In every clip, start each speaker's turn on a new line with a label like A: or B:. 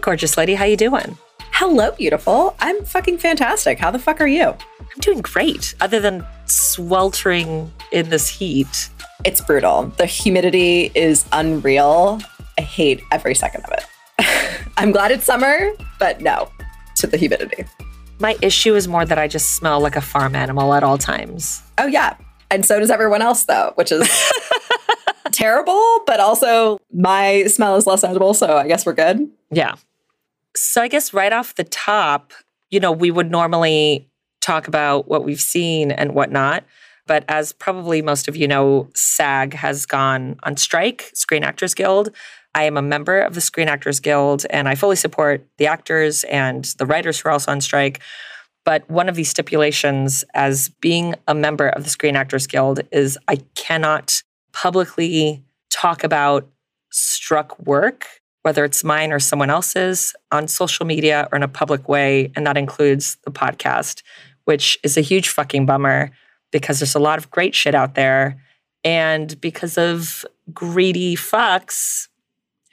A: gorgeous lady. How you doing?
B: Hello, beautiful. I'm fucking fantastic. How the fuck are you?
A: I'm doing great. Other than sweltering in this heat.
B: It's brutal. The humidity is unreal. I hate every second of it. I'm glad it's summer, but no to the humidity.
A: My issue is more that I just smell like a farm animal at all times.
B: Oh, yeah. And so does everyone else, though, which is terrible, but also my smell is less edible. So I guess we're good.
A: Yeah. So I guess right off the top, you know, we would normally talk about what we've seen and whatnot. But as probably most of you know, SAG has gone on strike, Screen Actors Guild. I am a member of the Screen Actors Guild and I fully support the actors and the writers who are also on strike. But one of these stipulations as being a member of the Screen Actors Guild is I cannot publicly talk about struck work, whether it's mine or someone else's, on social media or in a public way. And that includes the podcast, which is a huge fucking bummer because there's a lot of great shit out there. And because of greedy fucks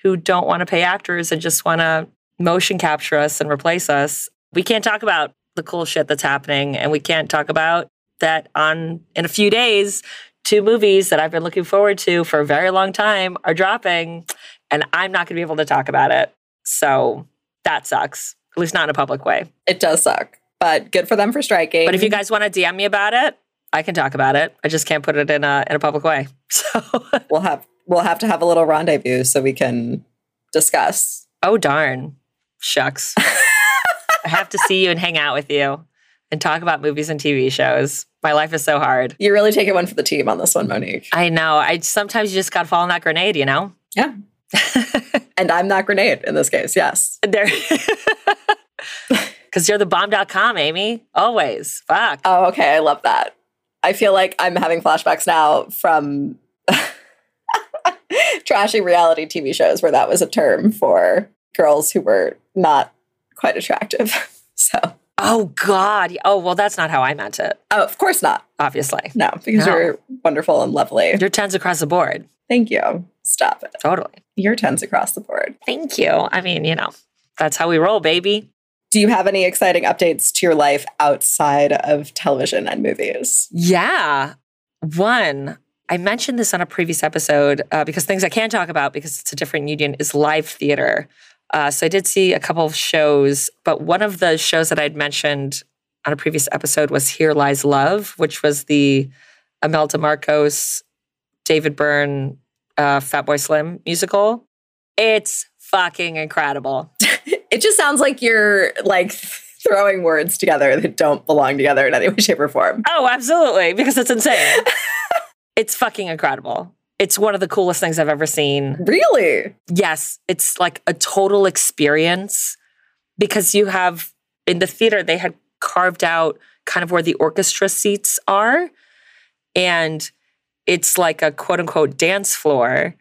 A: who don't want to pay actors and just want to motion capture us and replace us. We can't talk about the cool shit that's happening and we can't talk about that on in a few days two movies that I've been looking forward to for a very long time are dropping and I'm not going to be able to talk about it. So that sucks. At least not in a public way.
B: It does suck. But good for them for striking.
A: But if you guys want to DM me about it, I can talk about it. I just can't put it in a in a public way. So
B: we'll have we'll have to have a little rendezvous so we can discuss.
A: Oh, darn. Shucks. I have to see you and hang out with you and talk about movies and TV shows. My life is so hard.
B: You're really taking one for the team on this one, Monique.
A: I know. I sometimes you just got to fall on that grenade, you know?
B: Yeah. and I'm that grenade in this case, yes.
A: There. Because you're the bomb.com, Amy. Always. Fuck.
B: Oh, okay. I love that. I feel like I'm having flashbacks now from trashy reality TV shows where that was a term for girls who were not quite attractive. So.
A: Oh God. Oh well, that's not how I meant it.
B: Oh, of course not.
A: Obviously.
B: No, because no. you're wonderful and lovely.
A: You're tens across the board.
B: Thank you. Stop it.
A: Totally.
B: You're tens across the board.
A: Thank you. I mean, you know, that's how we roll, baby.
B: Do you have any exciting updates to your life outside of television and movies?
A: Yeah. One, I mentioned this on a previous episode uh, because things I can talk about because it's a different union is live theater. Uh, so I did see a couple of shows, but one of the shows that I'd mentioned on a previous episode was Here Lies Love, which was the Imelda Marcos, David Byrne, uh, Fatboy Slim musical. It's fucking incredible.
B: it just sounds like you're like throwing words together that don't belong together in any way, shape, or form.
A: Oh, absolutely, because it's insane. it's fucking incredible. It's one of the coolest things I've ever seen.
B: Really?
A: Yes. It's like a total experience because you have in the theater, they had carved out kind of where the orchestra seats are. And it's like a quote unquote dance floor.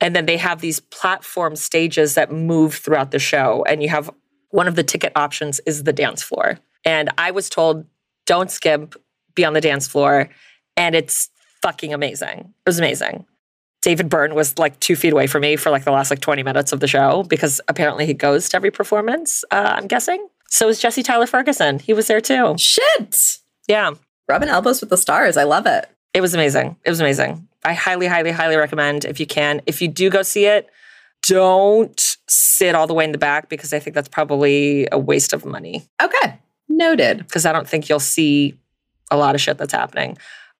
A: And then they have these platform stages that move throughout the show. And you have one of the ticket options is the dance floor. And I was told, don't skip, be on the dance floor. And it's fucking amazing. It was amazing. David Byrne was like two feet away from me for like the last like 20 minutes of the show because apparently he goes to every performance, uh, I'm guessing. So was Jesse Tyler Ferguson. He was there too.
B: Shit.
A: Yeah.
B: Rubbing elbows with the stars. I love it.
A: It was amazing. It was amazing. I highly, highly, highly recommend if you can. If you do go see it, don't sit all the way in the back because I think that's probably a waste of money.
B: Okay. Noted.
A: Because I don't think you'll see a lot of shit that's happening.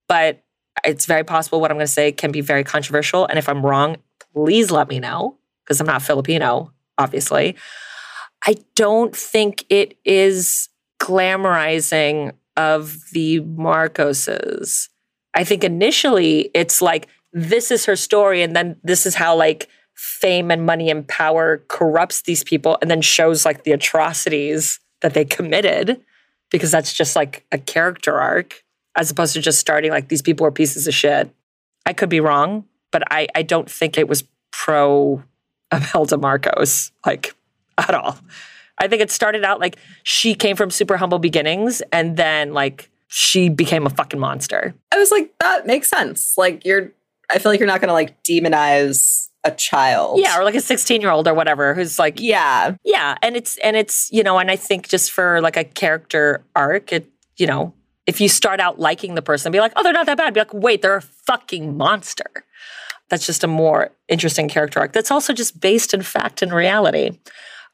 A: But it's very possible what I'm going to say can be very controversial. And if I'm wrong, please let me know because I'm not Filipino, obviously. I don't think it is glamorizing of the Marcoses. I think initially it's like this is her story, and then this is how like fame and money and power corrupts these people, and then shows like the atrocities that they committed because that's just like a character arc as opposed to just starting like these people are pieces of shit. I could be wrong, but I, I don't think it was pro Imelda Marcos, like at all. I think it started out like she came from super humble beginnings and then like she became a fucking monster.
B: I was like, that makes sense. Like you're I feel like you're not gonna like demonize a child.
A: Yeah, or like a 16 year old or whatever who's like,
B: Yeah.
A: yeah. And it's, and it's, you know, and I think just for like a character arc, it, you know, if you start out liking the person, be like, oh, they're not that bad. Be like, wait, they're a fucking monster. That's just a more interesting character arc. That's also just based in fact and reality.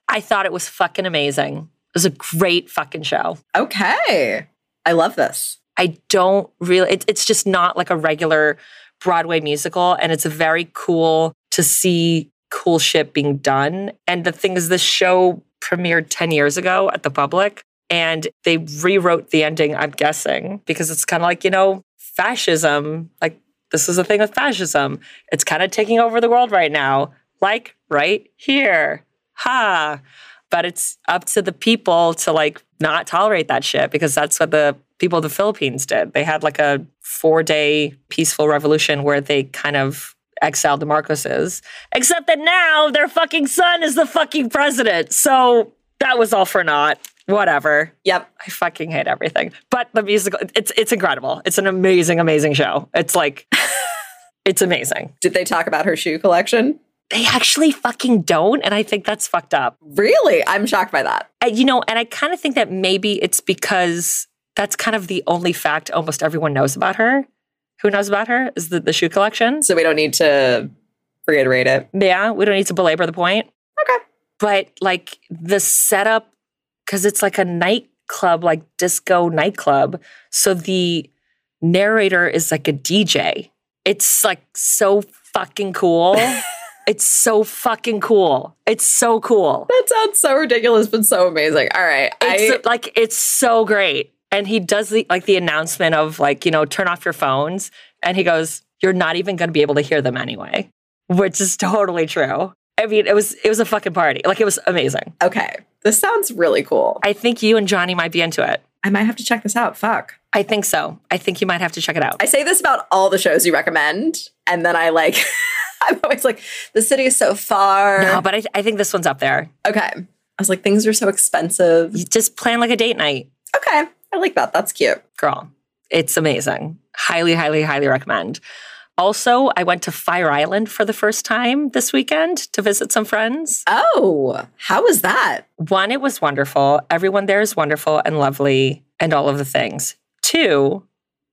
A: I thought it was fucking amazing. It was a great fucking show.
B: Okay. I love this.
A: I don't really, it, it's just not like a regular Broadway musical. And it's very cool to see cool shit being done. And the thing is, this show premiered 10 years ago at the public and they rewrote the ending, I'm guessing, because it's kind of like, you know, fascism. Like, this is a thing with fascism. It's kind of taking over the world right now, like right here. Ha. But it's up to the people to like not tolerate that shit because that's what the people of the Philippines did. They had like a four day peaceful revolution where they kind of exiled the Marcoses, except that now their fucking son is the fucking president. So that was all for naught. Whatever.
B: Yep.
A: I fucking hate everything. But the musical, it's it's incredible. It's an amazing, amazing show. It's like, it's amazing.
B: Did they talk about her shoe collection?
A: They actually fucking don't, and I think that's fucked up.
B: Really? I'm shocked by that.
A: Uh, you know, and I kind of think that maybe it's because that's kind of the only fact almost everyone knows about her. Who knows about her is the, the shoe collection.
B: So we don't need to reiterate it.
A: Yeah, we don't need to belabor the point.
B: Okay.
A: But like the setup, because it's like a nightclub, like disco nightclub. So the narrator is like a DJ. It's like so fucking cool. it's so fucking cool. It's so cool.
B: That sounds so ridiculous, but so amazing. All right.
A: It's like it's so great. And he does the like the announcement of like, you know, turn off your phones. And he goes, You're not even gonna be able to hear them anyway. Which is totally true. I mean, it was it was a fucking party. Like it was amazing.
B: Okay. This sounds really cool.
A: I think you and Johnny might be into it.
B: I might have to check this out. Fuck.
A: I think so. I think you might have to check it out.
B: I say this about all the shows you recommend, and then I like, I'm always like, the city is so far.
A: no, but I, I think this one's up there.
B: Okay. I was like, things are so expensive.
A: You just plan like a date night,
B: Okay. I like that. That's cute.
A: girl. It's amazing. Highly, highly, highly recommend. Also, I went to Fire Island for the first time this weekend to visit some friends.
B: Oh, how was that?
A: One, it was wonderful. Everyone there is wonderful and lovely and all of the things. Two,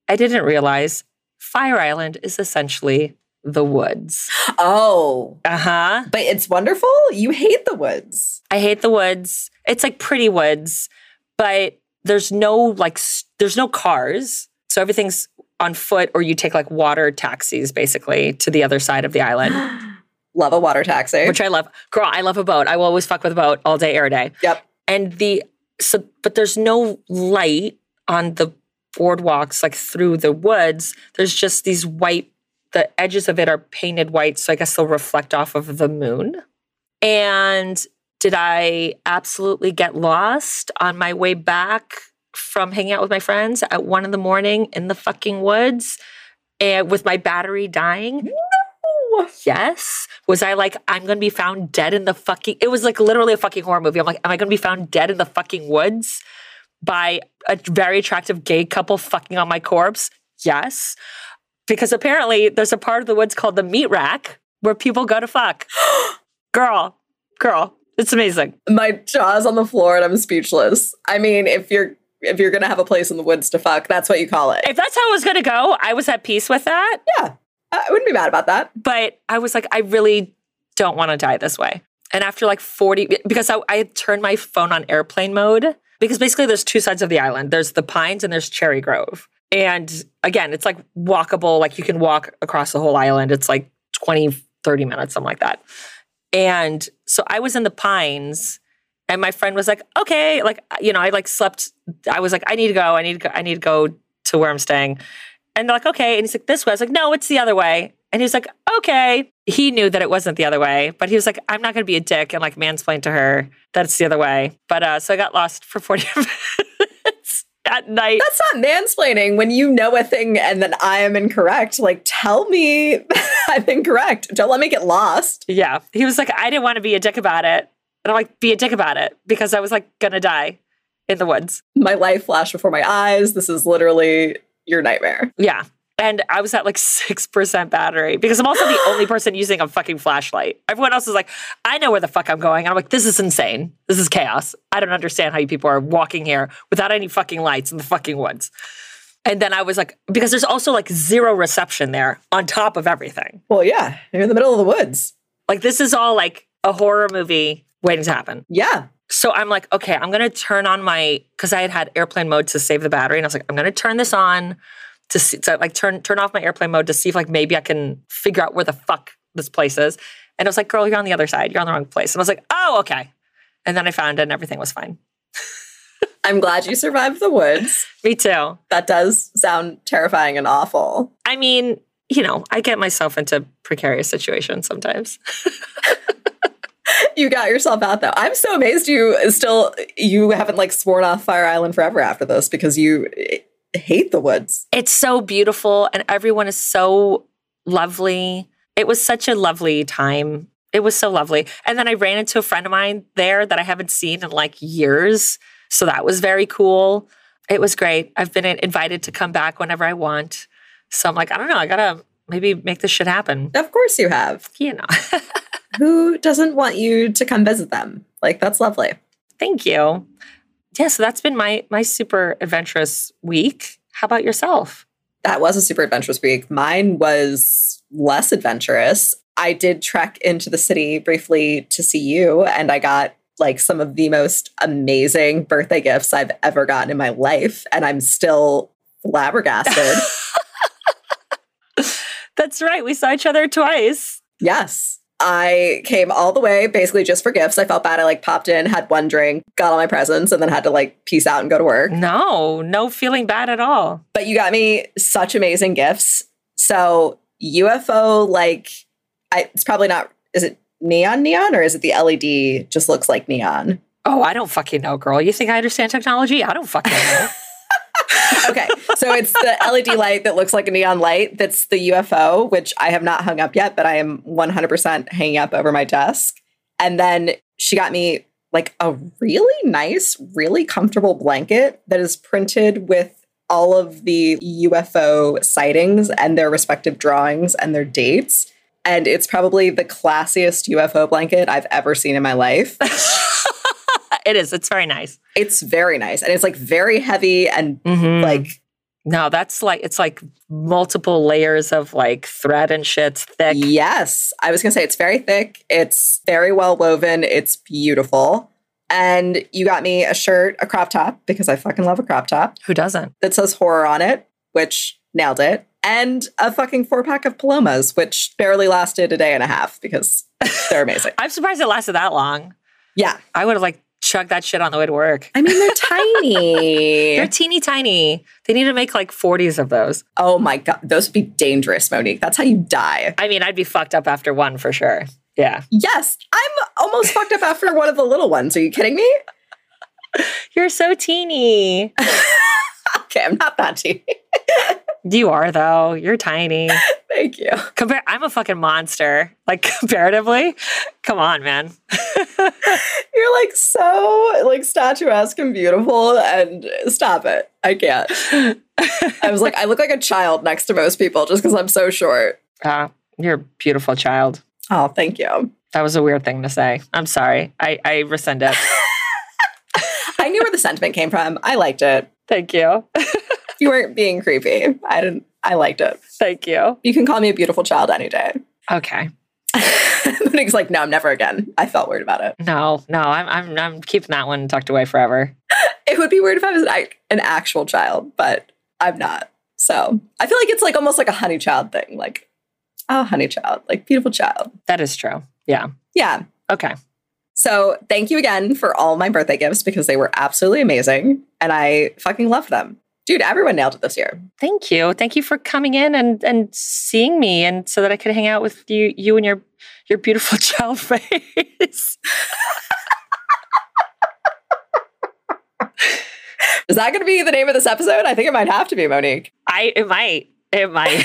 A: I didn't realize Fire Island is essentially the woods.
B: Oh,
A: Uh huh.
B: but it's wonderful. You hate the woods.
A: I hate the woods. It's like pretty woods, but there's no like there's no cars. So everything's on foot or you take like water taxis basically to the other side of the island,
B: Love a water taxi.
A: which I love. Girl, I love a boat. I will always fuck with a boat all day, every day.
B: yep.
A: And the so but there's no light on the boardwalks like through the woods. There's just these white the edges of it are painted white, so I guess they'll reflect off of the moon. And did I absolutely get lost on my way back from hanging out with my friends at one in the morning in the fucking woods and with my battery dying? Yes. Was I like, I'm gonna be found dead in the fucking it was like literally a fucking horror movie. I'm like, am I gonna be found dead in the fucking woods by a very attractive gay couple fucking on my corpse? Yes. Because apparently there's a part of the woods called the meat rack where people go to fuck. girl, girl, it's amazing.
B: My jaw's on the floor and I'm speechless. I mean, if you're if you're gonna have a place in the woods to fuck, that's what you call it.
A: If that's how it was gonna go, I was at peace with that.
B: Yeah. I wouldn't be mad about that.
A: But I was like, I really don't want to die this way. And after like 40, because I, I turned my phone on airplane mode, because basically there's two sides of the island there's the Pines and there's Cherry Grove. And again, it's like walkable, like you can walk across the whole island. It's like 20, 30 minutes, something like that. And so I was in the Pines. And my friend was like, okay, like, you know, I like slept. I was like, I need to go. I need to go. I need to go to where I'm staying. And they're like, okay. And he's like, this way. I was like, no, it's the other way. And he was like, okay. He knew that it wasn't the other way, but he was like, I'm not going to be a dick and like mansplain to her that it's the other way. But uh, so I got lost for 40 minutes at night.
B: That's not mansplaining when you know a thing and then I am incorrect. Like, tell me I'm incorrect. Don't let me get lost.
A: Yeah. He was like, I didn't want to be a dick about it. And I'm like, be a dick about it because I was like, to die in the woods.
B: My life flashed before my eyes. This is literally your nightmare.
A: Yeah. And I was at like 6% battery because I'm also the only person using a fucking flashlight. Everyone else is like, I know where the fuck I'm going. I'm like, this is insane. This is chaos. I don't understand how you people are walking here without any fucking lights in the fucking woods. And then I was like, because there's also like zero reception there on top of everything.
B: Well, yeah, you're in the middle of the woods.
A: Like, this is all like a horror movie waiting to happen.
B: Yeah.
A: So I'm like, okay, I'm gonna turn on my because I had had airplane mode to save the battery, and I was like, I'm gonna turn this on to see, to like turn turn off my airplane mode to see if like maybe I can figure out where the fuck this place is. And I was like, girl, you're on the other side. You're on the wrong place. And I was like, oh, okay. And then I found it, and everything was fine.
B: I'm glad you survived the woods.
A: Me too.
B: That does sound terrifying and awful.
A: I mean, you know, I get myself into precarious situations sometimes.
B: you got yourself out though. I'm so amazed you still you haven't like sworn off Fire Island forever after this because you hate the woods.
A: It's so beautiful and everyone is so lovely. It was such a lovely time. It was so lovely. And then I ran into a friend of mine there that I haven't seen in like years. So that was very cool. It was great. I've been invited to come back whenever I want. So I'm like, I don't know, I gotta maybe make this shit happen.
B: Of course you have.
A: You know.
B: Who doesn't want you to come visit them? Like that's lovely.
A: Thank you. Yeah, so that's been my my super adventurous week. How about yourself?
B: That was a super adventurous week. Mine was less adventurous. I did trek into the city briefly to see you, and I got like some of the most amazing birthday gifts I've ever gotten in my life. And I'm still flabbergasted.
A: That's right. We saw each other twice.
B: Yes. I came all the way basically just for gifts. I felt bad. I like popped in, had one drink, got all my presents, and then had to like peace out and go to work.
A: No, no feeling bad at all.
B: But you got me such amazing gifts. So UFO, like, I, it's probably not. Is it neon neon or is it the LED just looks like neon?
A: Oh, I don't fucking know, girl. You think I understand technology? I don't fucking know.
B: okay, so it's the LED light that looks like a neon light. That's the UFO, which I have not hung up yet, but I am 100% hanging up over my desk. And then she got me like a really nice, really comfortable blanket that is printed with all of the UFO sightings and their respective drawings and their dates. And it's probably the classiest UFO blanket I've ever seen in my life.
A: it is. It's very nice.
B: It's very nice. And it's like very heavy and mm-hmm. like
A: no, that's like it's like multiple layers of like thread and shit. thick.
B: Yes. I was gonna say it's very thick. It's very well woven. It's beautiful. And you got me a shirt, a crop top, because I fucking love a crop top.
A: Who doesn't?
B: That says horror on it, which nailed it. And a fucking four pack of palomas, which barely lasted a day and a half because they're amazing.
A: I'm surprised it lasted that long.
B: Yeah.
A: I would have like chug that shit on the way to work.
B: I mean, they're tiny.
A: they're teeny tiny. They need to make like 40s of those.
B: Oh my God. Those would be dangerous, Monique. That's how you die.
A: I mean, I'd be fucked up after one for sure. Yeah.
B: Yes. I'm almost fucked up after one of the little ones. Are you kidding me?
A: You're so teeny.
B: okay, I'm not that teeny.
A: You are though. You're tiny.
B: Thank you.
A: Compare I'm a fucking monster. Like comparatively. Come on, man.
B: You're like so like statuesque and beautiful and stop it. I can't. I was like, I look like a child next to most people just because I'm so short.
A: Uh, you're a beautiful child.
B: Oh, thank you.
A: That was a weird thing to say. I'm sorry. I, I rescind it.
B: I knew where the sentiment came from. I liked it.
A: Thank you
B: you weren't being creepy. I didn't. I liked it.
A: Thank you.
B: You can call me a beautiful child any day.
A: Okay.
B: Nick's like, no, I'm never again. I felt weird about it.
A: No, no, I'm, I'm, I'm keeping that one tucked away forever.
B: it would be weird if I was an, an actual child, but I'm not. So I feel like it's like almost like a honey child thing. Like, oh, honey child, like beautiful child.
A: That is true. Yeah.
B: Yeah.
A: Okay.
B: So thank you again for all my birthday gifts because they were absolutely amazing and I fucking love them. Dude, everyone nailed it this year.
A: Thank you. Thank you for coming in and and seeing me and so that I could hang out with you you and your your beautiful child face.
B: Is that going to be the name of this episode? I think it might have to be, Monique.
A: I it might. It might.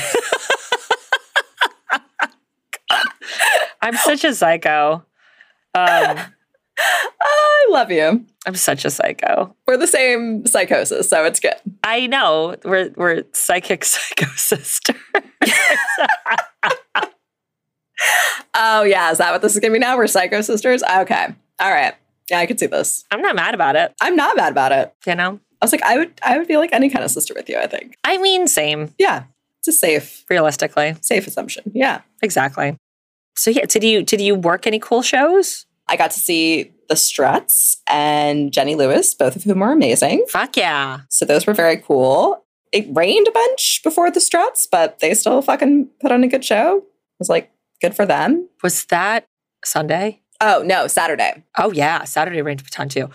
A: I'm such a psycho. Um,
B: I love you.
A: I'm such a psycho.
B: We're the same psychosis, so it's good.
A: I know. We're we're psychic psycho sisters.
B: Oh yeah, is that what this is gonna be now? We're psycho sisters? Okay. All right. Yeah, I could see this.
A: I'm not mad about it,
B: I'm not mad about it.
A: you know?
B: I was like, I would I would be like any kind of sister with you, I think.
A: I mean, same,
B: Yeah. It's a safe,
A: realistically.
B: safe assumption. Yeah.
A: Exactly. So yeah, did you did you work any cool shows?
B: I got to see the Struts and Jenny Lewis, both of whom were amazing.
A: Fuck yeah.
B: So those were very cool. It rained a bunch before the Struts, but they still fucking put on a good show. It was like good for them.
A: Was that Sunday?
B: Oh no, Saturday.
A: Oh yeah, Saturday rained a ton too.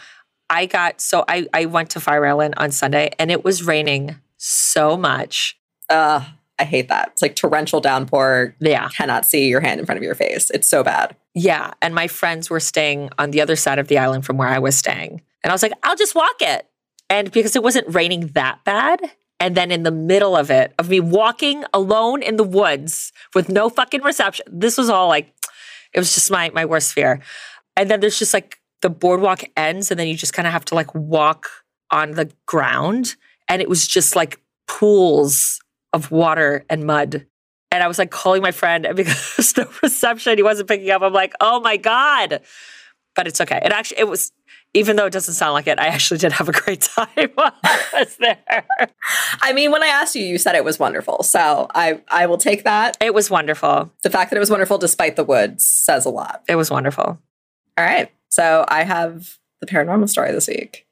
A: I got so I I went to Fire Island on Sunday and it was raining so much.
B: Uh, I hate that. It's like torrential downpour.
A: Yeah.
B: Cannot see your hand in front of your face. It's so bad.
A: Yeah. And my friends were staying on the other side of the island from where I was staying. And I was like, I'll just walk it. And because it wasn't raining that bad. And then in the middle of it, of me walking alone in the woods with no fucking reception, this was all like, it was just my my worst fear. And then there's just like the boardwalk ends, and then you just kind of have to like walk on the ground. And it was just like pools of water and mud. And I was like calling my friend, and because there's no reception, he wasn't picking up. I'm like, oh my God. But it's okay. It actually, it was, even though it doesn't sound like it, I actually did have a great time while I was there.
B: I mean, when I asked you, you said it was wonderful. So I I will take that.
A: It was wonderful.
B: The fact that it was wonderful despite the woods says a lot.
A: It was wonderful.
B: All right. So I have the paranormal story this week.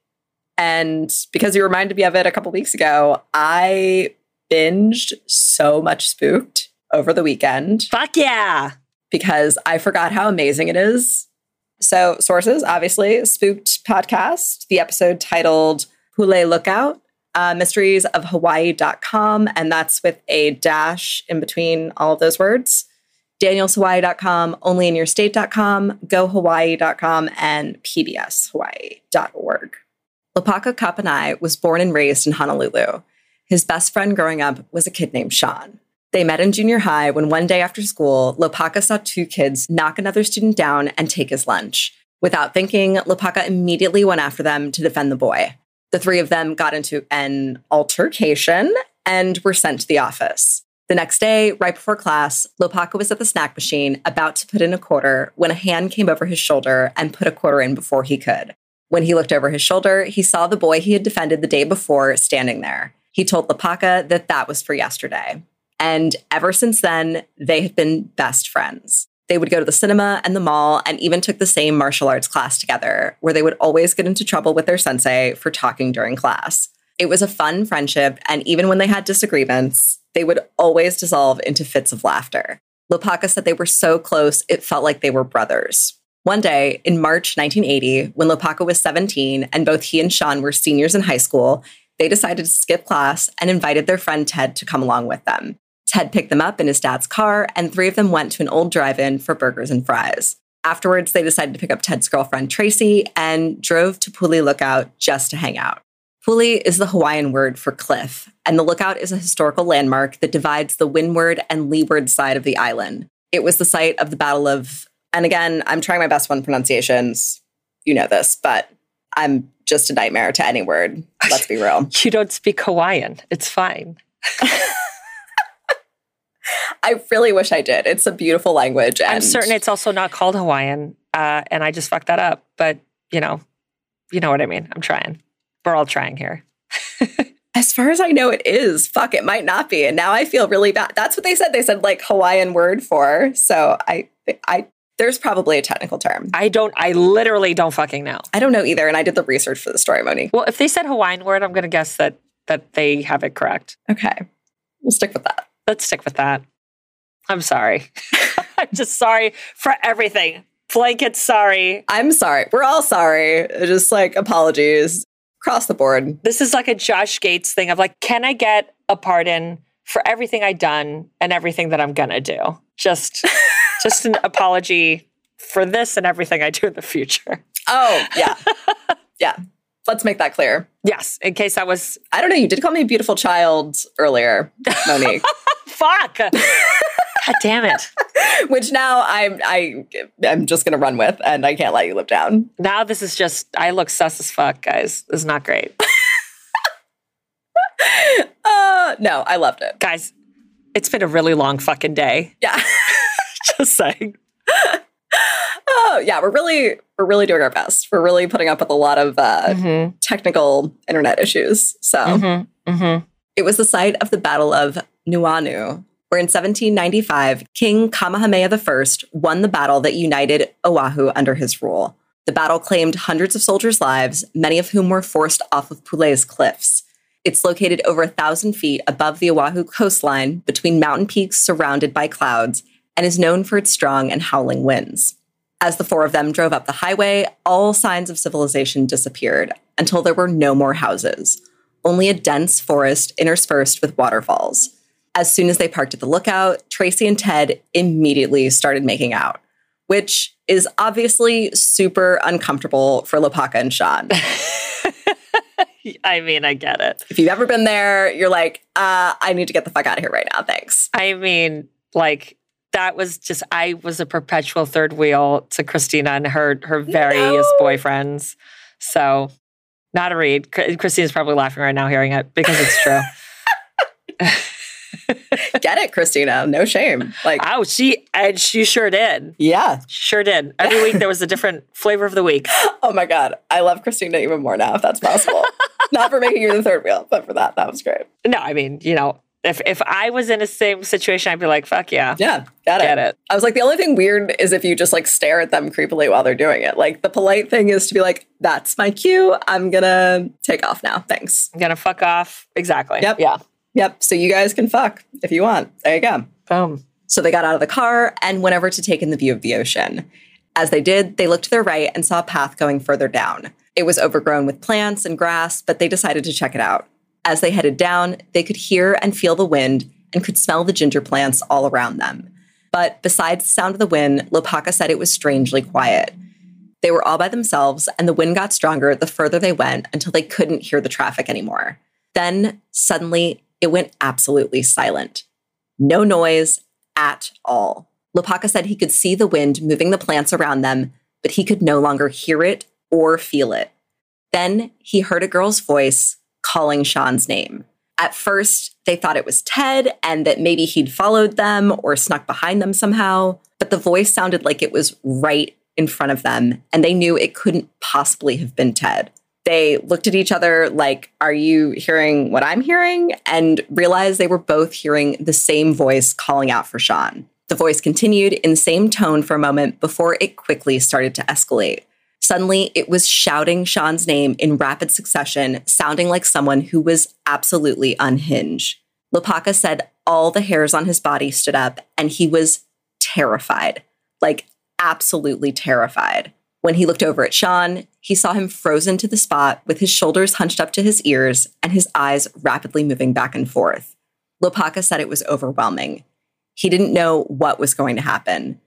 B: And because you reminded me of it a couple weeks ago, I binged so much spooked over the weekend
A: Fuck yeah.
B: because I forgot how amazing it is. So, sources obviously, Spooked podcast, the episode titled Pali Lookout, uh, mysteries of Hawaii.com. And that's with a dash in between all of those words. DanielsHawaii.com, onlyinyourstate.com, gohawaii.com, and pbshawaii.org. Lopaka Kapanui was born and raised in Honolulu. His best friend growing up was a kid named Sean. They met in junior high when one day after school, Lopaka saw two kids knock another student down and take his lunch. Without thinking, Lopaka immediately went after them to defend the boy. The three of them got into an altercation and were sent to the office. The next day, right before class, Lopaka was at the snack machine about to put in a quarter when a hand came over his shoulder and put a quarter in before he could. When he looked over his shoulder, he saw the boy he had defended the day before standing there. He told Lopaka that that was for yesterday. And ever since then, they had been best friends. They would go to the cinema and the mall and even took the same martial arts class together, where they would always get into trouble with their sensei for talking during class. It was a fun friendship, and even when they had disagreements, they would always dissolve into fits of laughter. Lopaka said they were so close, it felt like they were brothers. One day in March 1980, when Lopaka was 17 and both he and Sean were seniors in high school, they decided to skip class and invited their friend Ted to come along with them. Ted picked them up in his dad's car, and three of them went to an old drive in for burgers and fries. Afterwards, they decided to pick up Ted's girlfriend, Tracy, and drove to Pali Lookout just to hang out. Pali is the Hawaiian word for cliff, and the lookout is a historical landmark that divides the windward and leeward side of the island. It was the site of the Battle of, and again, I'm trying my best on pronunciations. You know this, but I'm just a nightmare to any word. Let's be real.
A: You don't speak Hawaiian. It's fine.
B: I really wish I did. It's a beautiful language. And
A: I'm certain it's also not called Hawaiian, uh, and I just fucked that up. But you know, you know what I mean. I'm trying. We're all trying here.
B: as far as I know, it is. Fuck, it might not be. And now I feel really bad. That's what they said. They said like Hawaiian word for. So I, I, there's probably a technical term.
A: I don't. I literally don't fucking know.
B: I don't know either. And I did the research for the story, Monique.
A: Well, if they said Hawaiian word, I'm going to guess that that they have it correct.
B: Okay, we'll stick with that.
A: Let's stick with that. I'm sorry. I'm just sorry for everything. Blanket sorry.
B: I'm sorry. We're all sorry. Just like apologies across the board.
A: This is like a Josh Gates thing of like, can I get a pardon for everything I've done and everything that I'm gonna do? Just, just an apology for this and everything I do in the future.
B: Oh yeah, yeah. Let's make that clear.
A: Yes, in case I was.
B: I don't know. You did call me a beautiful child earlier, Monique.
A: Fuck. God damn it.
B: which now I'm I I'm just gonna run with, and I can't let you live down.
A: Now this is just I look sus as fuck, guys. This is not great.
B: Uh, no, I loved it.
A: guys, it's been a really long fucking day.
B: Yeah.
A: Just saying.
B: oh, yeah. We're really we're really doing our best. We're really putting up with a lot of uh,
A: Mm-hmm.
B: technical internet issues. So
A: Mm-hmm. Mm-hmm.
B: it was the site of the Battle of Nuuanu, where in 1795 King Kamehameha I won the battle that united Oahu under his rule. The battle claimed hundreds of soldiers' lives, many of whom were forced off of Pali's cliffs. It's located over a thousand feet above the Oahu coastline between mountain peaks surrounded by clouds and is known for its strong and howling winds. As the four of them drove up the highway, all signs of civilization disappeared until there were no more houses, only a dense forest interspersed with waterfalls. As soon as they parked at the lookout, Tracy and Ted immediately started making out, which is obviously super uncomfortable for Lopaka and Sean.
A: I mean, I get it.
B: if you've ever been there, you're like, uh, I need to get the fuck out of here right now. Thanks.
A: I mean, like that was just I was a perpetual third wheel to Christina and her her various
B: No.
A: boyfriends. So not a read. Christina's probably laughing right now hearing it because it's true.
B: Get it, Christina. No shame. Like,
A: oh, she and she sure did.
B: yeah.
A: Sure did. Every week there was a different flavor of the week.
B: Oh my God. I love Christina even more now, if that's possible. Not for making you the third wheel, but for that. That was great.
A: No, I mean, you know, if if I was in the same situation, I'd be like, fuck yeah.
B: Yeah. Got it.
A: Get it.
B: I was like, the only thing weird is if you just like stare at them creepily while they're doing it. Like, the polite thing is to be like, that's my cue. I'm to take off now. Thanks.
A: I'm gonna fuck off. Exactly.
B: Yep.
A: Yeah.
B: Yep. So you guys can fuck if you want. There you go.
A: Boom.
B: So they got out of the car and went over to take in the view of the ocean. As they did, they looked to their right and saw a path going further down. It was overgrown with plants and grass, but they decided to check it out. As they headed down, they could hear and feel the wind and could smell the ginger plants all around them. But besides the sound of the wind, Lopaka said it was strangely quiet. They were all by themselves, and the wind got stronger the further they went until they couldn't hear the traffic anymore. Then, suddenly, it went absolutely silent. No noise at all. Lopaka said he could see the wind moving the plants around them, but he could no longer hear it or feel it. Then he heard a girl's voice calling Sean's name. At first, they thought it was Ted and that maybe he'd followed them or snuck behind them somehow, but the voice sounded like it was right in front of them, and they knew it couldn't possibly have been Ted. They looked at each other like, Are you hearing what I'm hearing? and realized they were both hearing the same voice calling out for Sean. The voice continued in the same tone for a moment before it quickly started to escalate. Suddenly, it was shouting Sean's name in rapid succession, sounding like someone who was absolutely unhinged. Lopaka said all the hairs on his body stood up and he was terrified, like absolutely terrified. When he looked over at Sean, he saw him frozen to the spot with his shoulders hunched up to his ears and his eyes rapidly moving back and forth. Lopaka said it was overwhelming. He didn't know what was going to happen.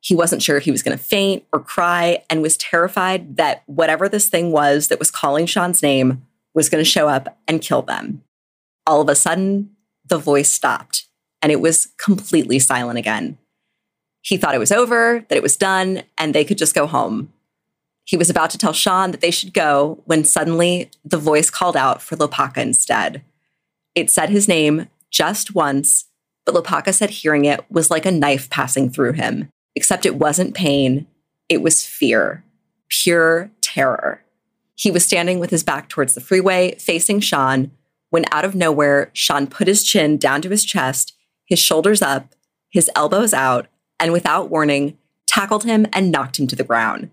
B: He wasn't sure if he was going to faint or cry and was terrified that whatever this thing was that was calling Sean's name was going to show up and kill them. All of a sudden, the voice stopped and it was completely silent again. He thought it was over, that it was done, and they could just go home. He was about to tell Sean that they should go when suddenly the voice called out for Lopaka instead. It said his name just once, but Lopaka said hearing it was like a knife passing through him, except it wasn't pain, it was fear, pure terror. He was standing with his back towards the freeway, facing Sean, when out of nowhere, Sean put his chin down to his chest, his shoulders up, his elbows out, and without warning, tackled him and knocked him to the ground.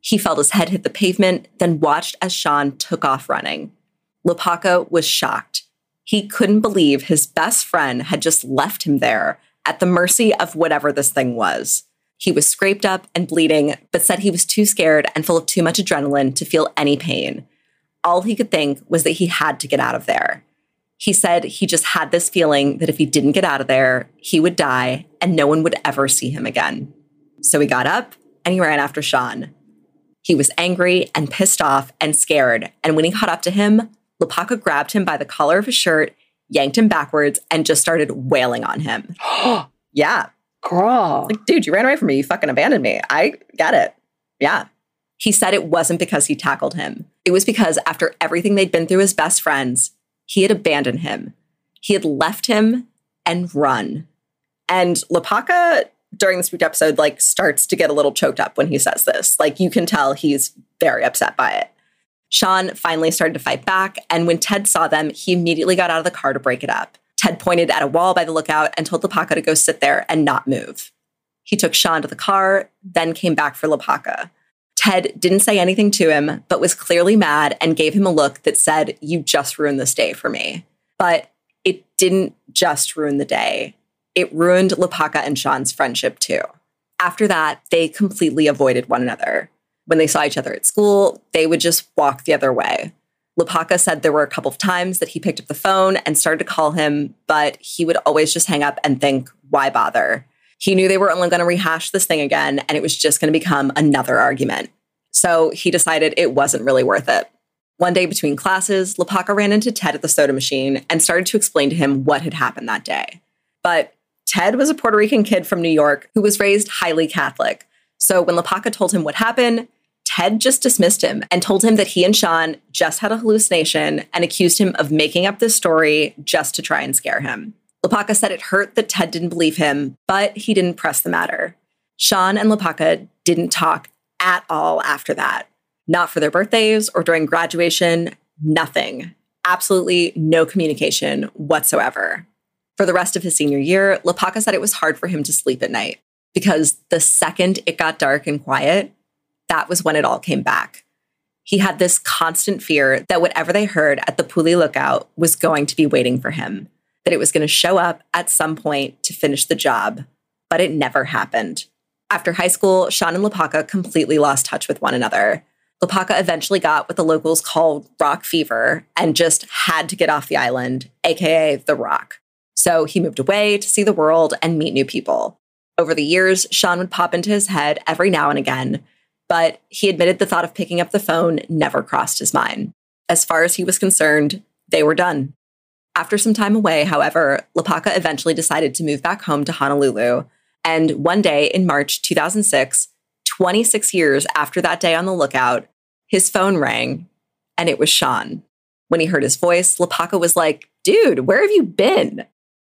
B: He felt his head hit the pavement, then watched as Sean took off running. Lopaka was shocked. He couldn't believe his best friend had just left him there at the mercy of whatever this thing was. He was scraped up and bleeding, but said he was too scared and full of too much adrenaline to feel any pain. All he could think was that he had to get out of there. He said he just had this feeling that if he didn't get out of there, he would die and no one would ever see him again. So he got up and he ran after Sean. He was angry and pissed off and scared. And when he caught up to him, Lopaka grabbed him by the collar of his shirt, yanked him backwards, and just started wailing on him. Yeah.
A: Girl.
B: Like, dude, you ran away from me. You fucking abandoned me. I get it. Yeah. He said it wasn't because he tackled him. It was because after everything they'd been through as best friends, he had abandoned him. He had left him and run. And Lopaka during this week episode like starts to get a little choked up when he says this. Like you can tell he's very upset by it. Sean finally started to fight back, and when Ted saw them, he immediately got out of the car to break it up. Ted pointed at a wall by the lookout and told Lopaka to go sit there and not move. He took Sean to the car, then came back for Lopaka. Ted didn't say anything to him, but was clearly mad and gave him a look that said, You just ruined this day for me. But it didn't just ruin the day, it ruined Lopaka and Sean's friendship too. After that, they completely avoided one another. When they saw each other at school, they would just walk the other way. Lopaka said there were a couple of times that he picked up the phone and started to call him, but he would always just hang up and think, why bother? He knew they were only going to rehash this thing again and it was just going to become another argument. So he decided it wasn't really worth it. One day between classes, Lopaka ran into Ted at the soda machine and started to explain to him what had happened that day. But Ted was a Puerto Rican kid from New York who was raised highly Catholic. So when Lopaka told him what happened, Ted just dismissed him and told him that he and Sean just had a hallucination and accused him of making up this story just to try and scare him. Lopaka said it hurt that Ted didn't believe him, but he didn't press the matter. Sean and Lopaka didn't talk at all after that. Not for their birthdays or during graduation, nothing. Absolutely no communication whatsoever. For the rest of his senior year, Lopaka said it was hard for him to sleep at night because the second it got dark and quiet, that was when it all came back. He had this constant fear that whatever they heard at the Pali lookout was going to be waiting for him, that it was going to show up at some point to finish the job, but it never happened. After high school, Sean and Lopaka completely lost touch with one another. Lopaka eventually got what the locals called rock fever and just had to get off the island, aka the rock. So he moved away to see the world and meet new people. Over the years, Sean would pop into his head every now and again, but he admitted the thought of picking up the phone never crossed his mind. As far as he was concerned, they were done. After some time away, however, Lopaka eventually decided to move back home to Honolulu. And one day in March 2006, 26 years after that day on the lookout, his phone rang and it was Sean. When he heard his voice, Lopaka was like, Dude, where have you been?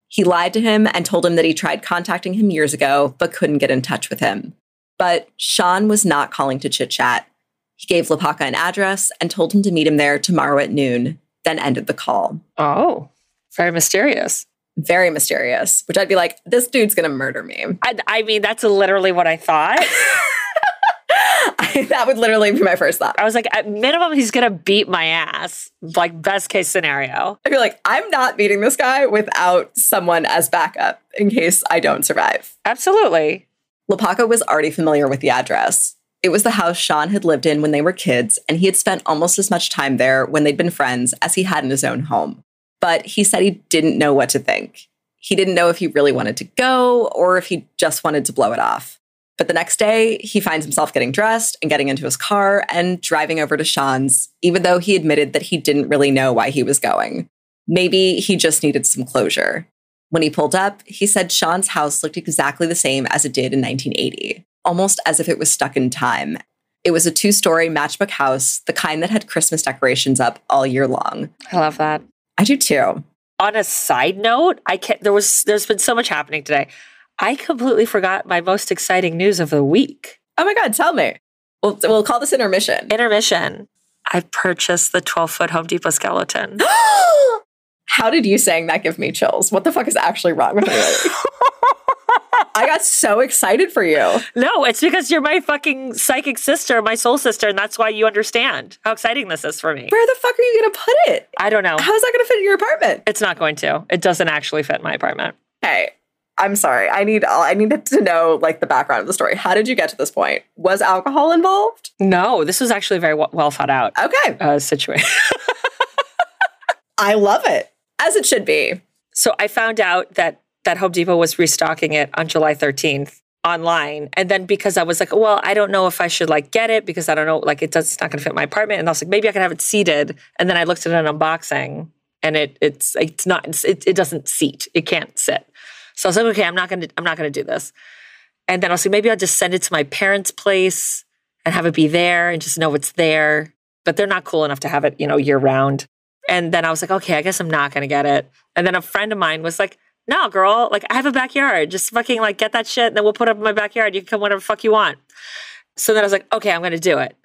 B: He lied to him and told him that he tried contacting him years ago, but couldn't get in touch with him. But Sean was not calling to chit chat. He gave Lopaka an address and told him to meet him there tomorrow at noon, then ended the call.
A: Oh, very mysterious.
B: Very mysterious, which I'd be like, this dude's gonna murder me.
A: I, I mean, that's literally what I thought.
B: I, that would literally be my first thought.
A: I was like, at minimum, he's gonna beat my ass. Like best case scenario.
B: I'd be like, I'm not meeting this guy without someone as backup in case I don't survive.
A: Absolutely.
B: Lopaka was already familiar with the address. It was the house Sean had lived in when they were kids, and he had spent almost as much time there when they'd been friends as he had in his own home. But he said he didn't know what to think. He didn't know if he really wanted to go or if he just wanted to blow it off. But the next day, he finds himself getting dressed and getting into his car and driving over to Sean's, even though he admitted that he didn't really know why he was going. Maybe he just needed some closure. When he pulled up, he said Sean's house looked exactly the same as it did in 1980, almost as if it was stuck in time. It was a two story matchbook house, the kind that had Christmas decorations up all year long.
A: I love that.
B: I do too.
A: On a side note, I can't, there was there's been so much happening today. I completely forgot my most exciting news of the week.
B: Oh my God, tell me. We'll, we'll call this intermission.
A: Intermission. I purchased the 12 foot Home Depot skeleton.
B: How did you saying that give me chills? What the fuck is actually wrong with me? I got so excited for you.
A: No, it's because you're my fucking psychic sister, my soul sister, and that's why you understand how exciting this is for me.
B: Where the fuck are you going to put it?
A: I don't know.
B: How is that going to fit in your apartment?
A: It's not going to. It doesn't actually fit in my apartment.
B: Hey, I'm sorry. I need I needed to know like the background of the story. How did you get to this point? Was alcohol involved?
A: No, this was actually very well, well thought out
B: Okay.
A: uh, situation.
B: I love it. As it should be.
A: so I found out that that Home Depot was restocking it on July 13th online, and then because I was like, well, I don't know if I should like get it because I don't know, like it does, it's not going to fit my apartment, and I was like, maybe I can have it seated, and then I looked at an unboxing, and it it's it's not it, it doesn't seat, it can't sit. So I was like, okay, I'm not gonna I'm not gonna do this. And then I was like, maybe I'll just send it to my parents' place and have it be there and just know it's there. But they're not cool enough to have it, you know, year round. And then I was like, okay, I guess I'm not gonna get it. And then a friend of mine was like, no, girl, like I have a backyard. Just fucking like get that shit and then we'll put it up in my backyard. You can come whatever fuck you want. So then I was like, okay, I'm gonna do it.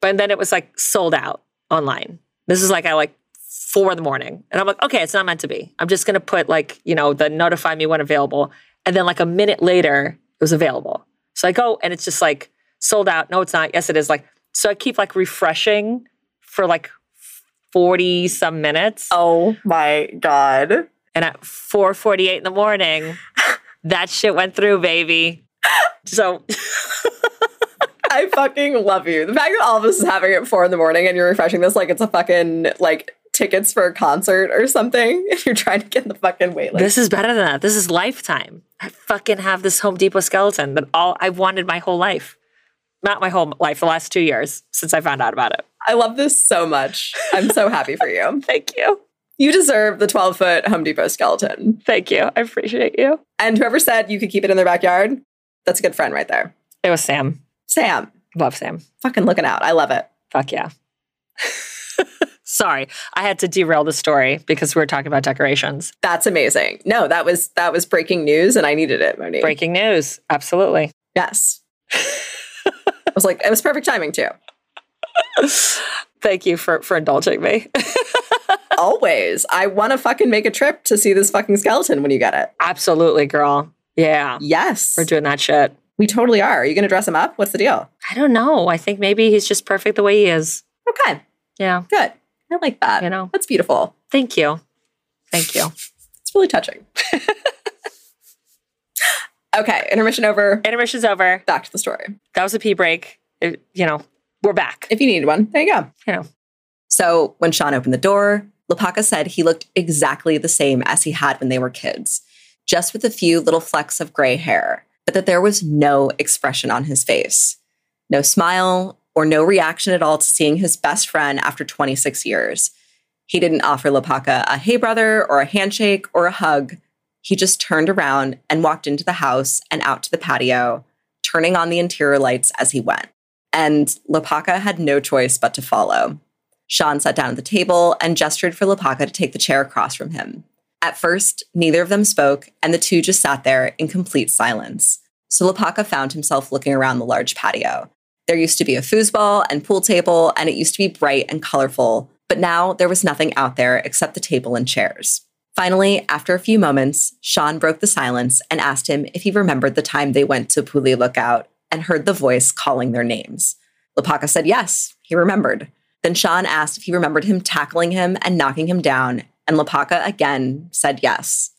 A: But then it was like sold out online. This is like at like four in the morning. And I'm like, okay, it's not meant to be. I'm just gonna put like, you know, the notify me when available. And then like a minute later, it was available. So I go and it's just like sold out. No, it's not. Yes, it is. Like, so I keep like refreshing for like 40 some minutes.
B: Oh my God.
A: And at 4:48 in the morning, that shit went through, baby. So
B: I fucking love you. The fact that all of us is having it four in the morning and you're refreshing this like it's a fucking like tickets for a concert or something. If you're trying to get in the fucking wait list.
A: this is better than that. This is lifetime. I fucking have this Home Depot skeleton that all I've wanted my whole life. Not my whole life, the last two years since I found out about it.
B: I love this so much. I'm so happy for you.
A: Thank you.
B: You deserve the 12 foot Home Depot skeleton.
A: Thank you. I appreciate you.
B: And whoever said you could keep it in their backyard, that's a good friend right there.
A: It was Sam.
B: Sam,
A: Love Sam.
B: fucking looking out. I love it.
A: Fuck yeah. Sorry, I had to derail the story because we were talking about decorations.
B: That's amazing. No, that was that was breaking news and I needed it, Monique.
A: Breaking news. Absolutely.
B: Yes. I was like, it was perfect timing too.
A: Thank you for for indulging me.
B: Always. I want to fucking make a trip to see this fucking skeleton when you get it.
A: Absolutely, girl. Yeah.
B: Yes.
A: We're doing that shit.
B: We totally are. Are you going to dress him up? What's the deal?
A: I don't know. I think maybe he's just perfect the way he is.
B: Okay.
A: Yeah.
B: Good. I like that.
A: You know.
B: That's beautiful.
A: Thank you. Thank you.
B: It's really touching. okay. Intermission over.
A: Intermission's over.
B: Back to the story.
A: That was a pee break. It- you know, we're back.
B: If you needed one, there you go.
A: You know.
B: So when Sean opened the door, Lopaka said he looked exactly the same as he had when they were kids, just with a few little flecks of gray hair, but that there was no expression on his face. No smile or no reaction at all to seeing his best friend after 26 years. He didn't offer Lopaka a hey brother or a handshake or a hug. He just turned around and walked into the house and out to the patio, turning on the interior lights as he went. And Lopaka had no choice but to follow. Sean sat down at the table and gestured for Lopaka to take the chair across from him. At first, neither of them spoke, and the two just sat there in complete silence. So Lopaka found himself looking around the large patio. There used to be a foosball and pool table, and it used to be bright and colorful, but now there was nothing out there except the table and chairs. Finally, after a few moments, Sean broke the silence and asked him if he remembered the time they went to Pali Lookout and heard the voice calling their names. Lopaka said yes, he remembered. Then Sean asked if he remembered him tackling him and knocking him down, and Lopaka again said yes.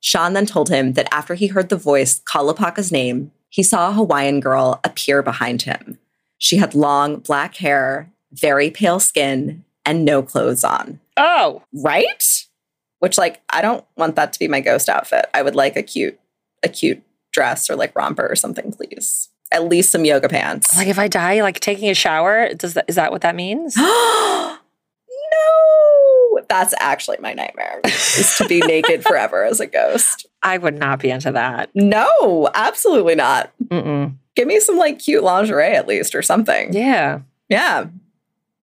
B: Sean then told him that after he heard the voice call Lopaka's name, he saw a Hawaiian girl appear behind him. She had long black hair, very pale skin, and no clothes on.
A: Oh,
B: Right? Which, like, I don't want that to be my ghost outfit. I would like a cute, a cute dress or like romper or something, please. At least some yoga pants.
A: like if I die, like taking a shower, does that is that what that means?
B: no, that's actually my nightmare is to be naked forever as a ghost.
A: I would not be into that.
B: No, absolutely not.
A: Mm-mm.
B: Give me some like cute lingerie at least or something.
A: Yeah.
B: Yeah.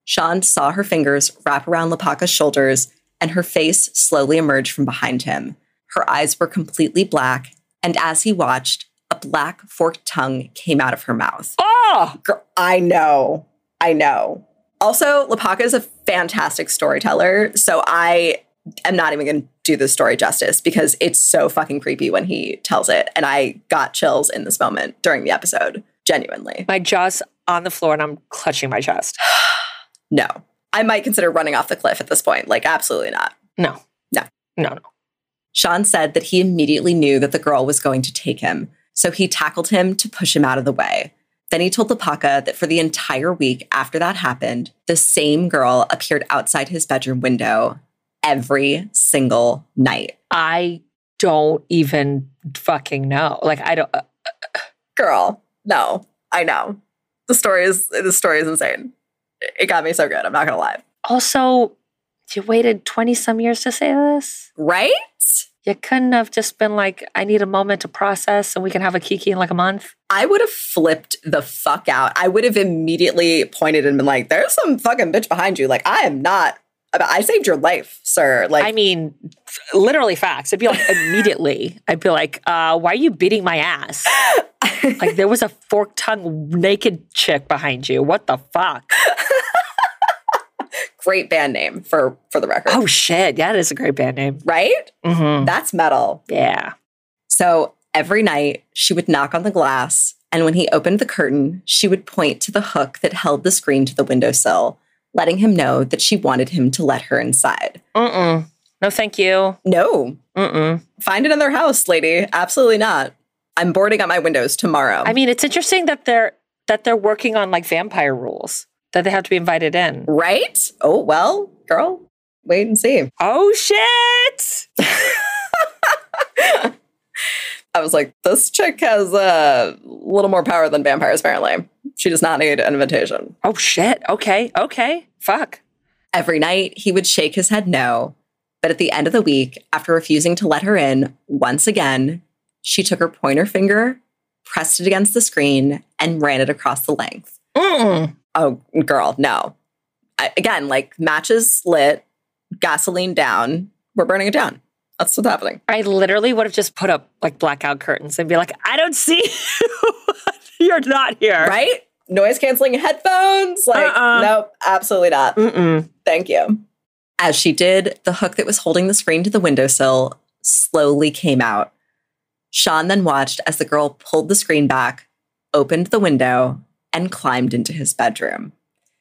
B: Sean saw her fingers wrap around Lopaka's shoulders and her face slowly emerge from behind him. Her eyes were completely black, and as he watched, black forked tongue came out of her mouth. Ah!
A: Oh,
B: Girl, I know. I know. Also, Lopaka is a fantastic storyteller. So I am not even going to do the story justice because it's so fucking creepy when he tells it. And I got chills in this moment during the episode, genuinely.
A: my jaw's on the floor and I'm clutching my chest.
B: No, I might consider running off the cliff at this point. Like, absolutely not.
A: No.
B: No.
A: No, no.
B: Sean said that he immediately knew that the girl was going to take him. So he tackled him to push him out of the way. Then he told the Lopaka that for the entire week after that happened, the same girl appeared outside his bedroom window every single night.
A: I don't even fucking know. Like I don't. uh,
B: Girl, no, I know. The story is the story is insane. It got me so good. I'm not gonna lie.
A: also, you waited twenty some years to say this.
B: Right?
A: You couldn't have just been like, I need a moment to process and we can have a kiki in like a month.
B: I would have flipped the fuck out. I would have immediately pointed and been like, there's some fucking bitch behind you. Like, I am not I saved your life, sir. Like,
A: I mean, literally facts. I'd be like, immediately, I'd be like, uh, why are you beating my ass? like, there was a fork tongue naked chick behind you. What the fuck?
B: Great band name for for the record.
A: Oh shit, yeah, it is a great band name.
B: Right?
A: Mm-hmm.
B: That's metal.
A: Yeah.
B: So every night she would knock on the glass, and when he opened the curtain, she would point to the hook that held the screen to the windowsill, letting him know that she wanted him to let her inside.
A: Mm-mm. No, thank you.
B: No.
A: Mm-mm.
B: Find another house, lady. Absolutely not. I'm boarding up my windows tomorrow.
A: I mean, it's interesting that they're that they're working on like vampire rules that they have to be invited in.
B: right? Oh, well, girl, wait and see.
A: Oh shit!
B: I was like, this chick has a little more power than vampires, apparently. She does not need an invitation.
A: Oh shit. Okay. Okay. Fuck.
B: Every night, he would shake his head no. But at the end of the week, after refusing to let her in once again, she took her pointer finger, pressed it against the screen, and ran it across the length.
A: Mm-mm.
B: Oh, girl, no. I, again, like matches lit, gasoline down, we're burning it down. That's what's happening.
A: I literally would have just put up like blackout curtains and be like, I don't see you. You're not here.
B: Right? Noise canceling headphones? Like,
A: Uh-uh.
B: nope, absolutely not.
A: Mm-mm.
B: Thank you. As she did, the hook that was holding the screen to the windowsill slowly came out. Sean then watched as the girl pulled the screen back, opened the window, and climbed into his bedroom.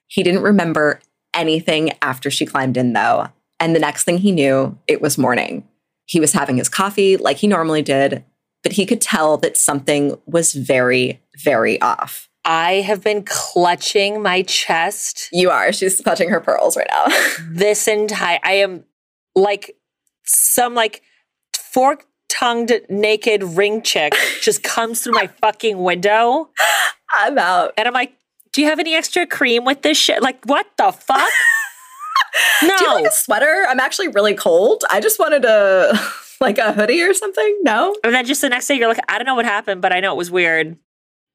B: He didn't remember anything after she climbed in, though. And the next thing he knew, it was morning. He was having his coffee like he normally did, but he could tell that something was very, very off.
A: I have been clutching my chest
B: You are. She's clutching her pearls right now.
A: this entire I am like some like fork tongued naked ring chick just comes through my fucking window
B: I'm out.
A: and I'm like, do you have any extra cream with this shit? Like, what the fuck? no.
B: Do you like a sweater? I'm actually really cold. I just wanted a like a hoodie or something. No,
A: and then just the next day you're like, I don't know what happened, but I know it was weird.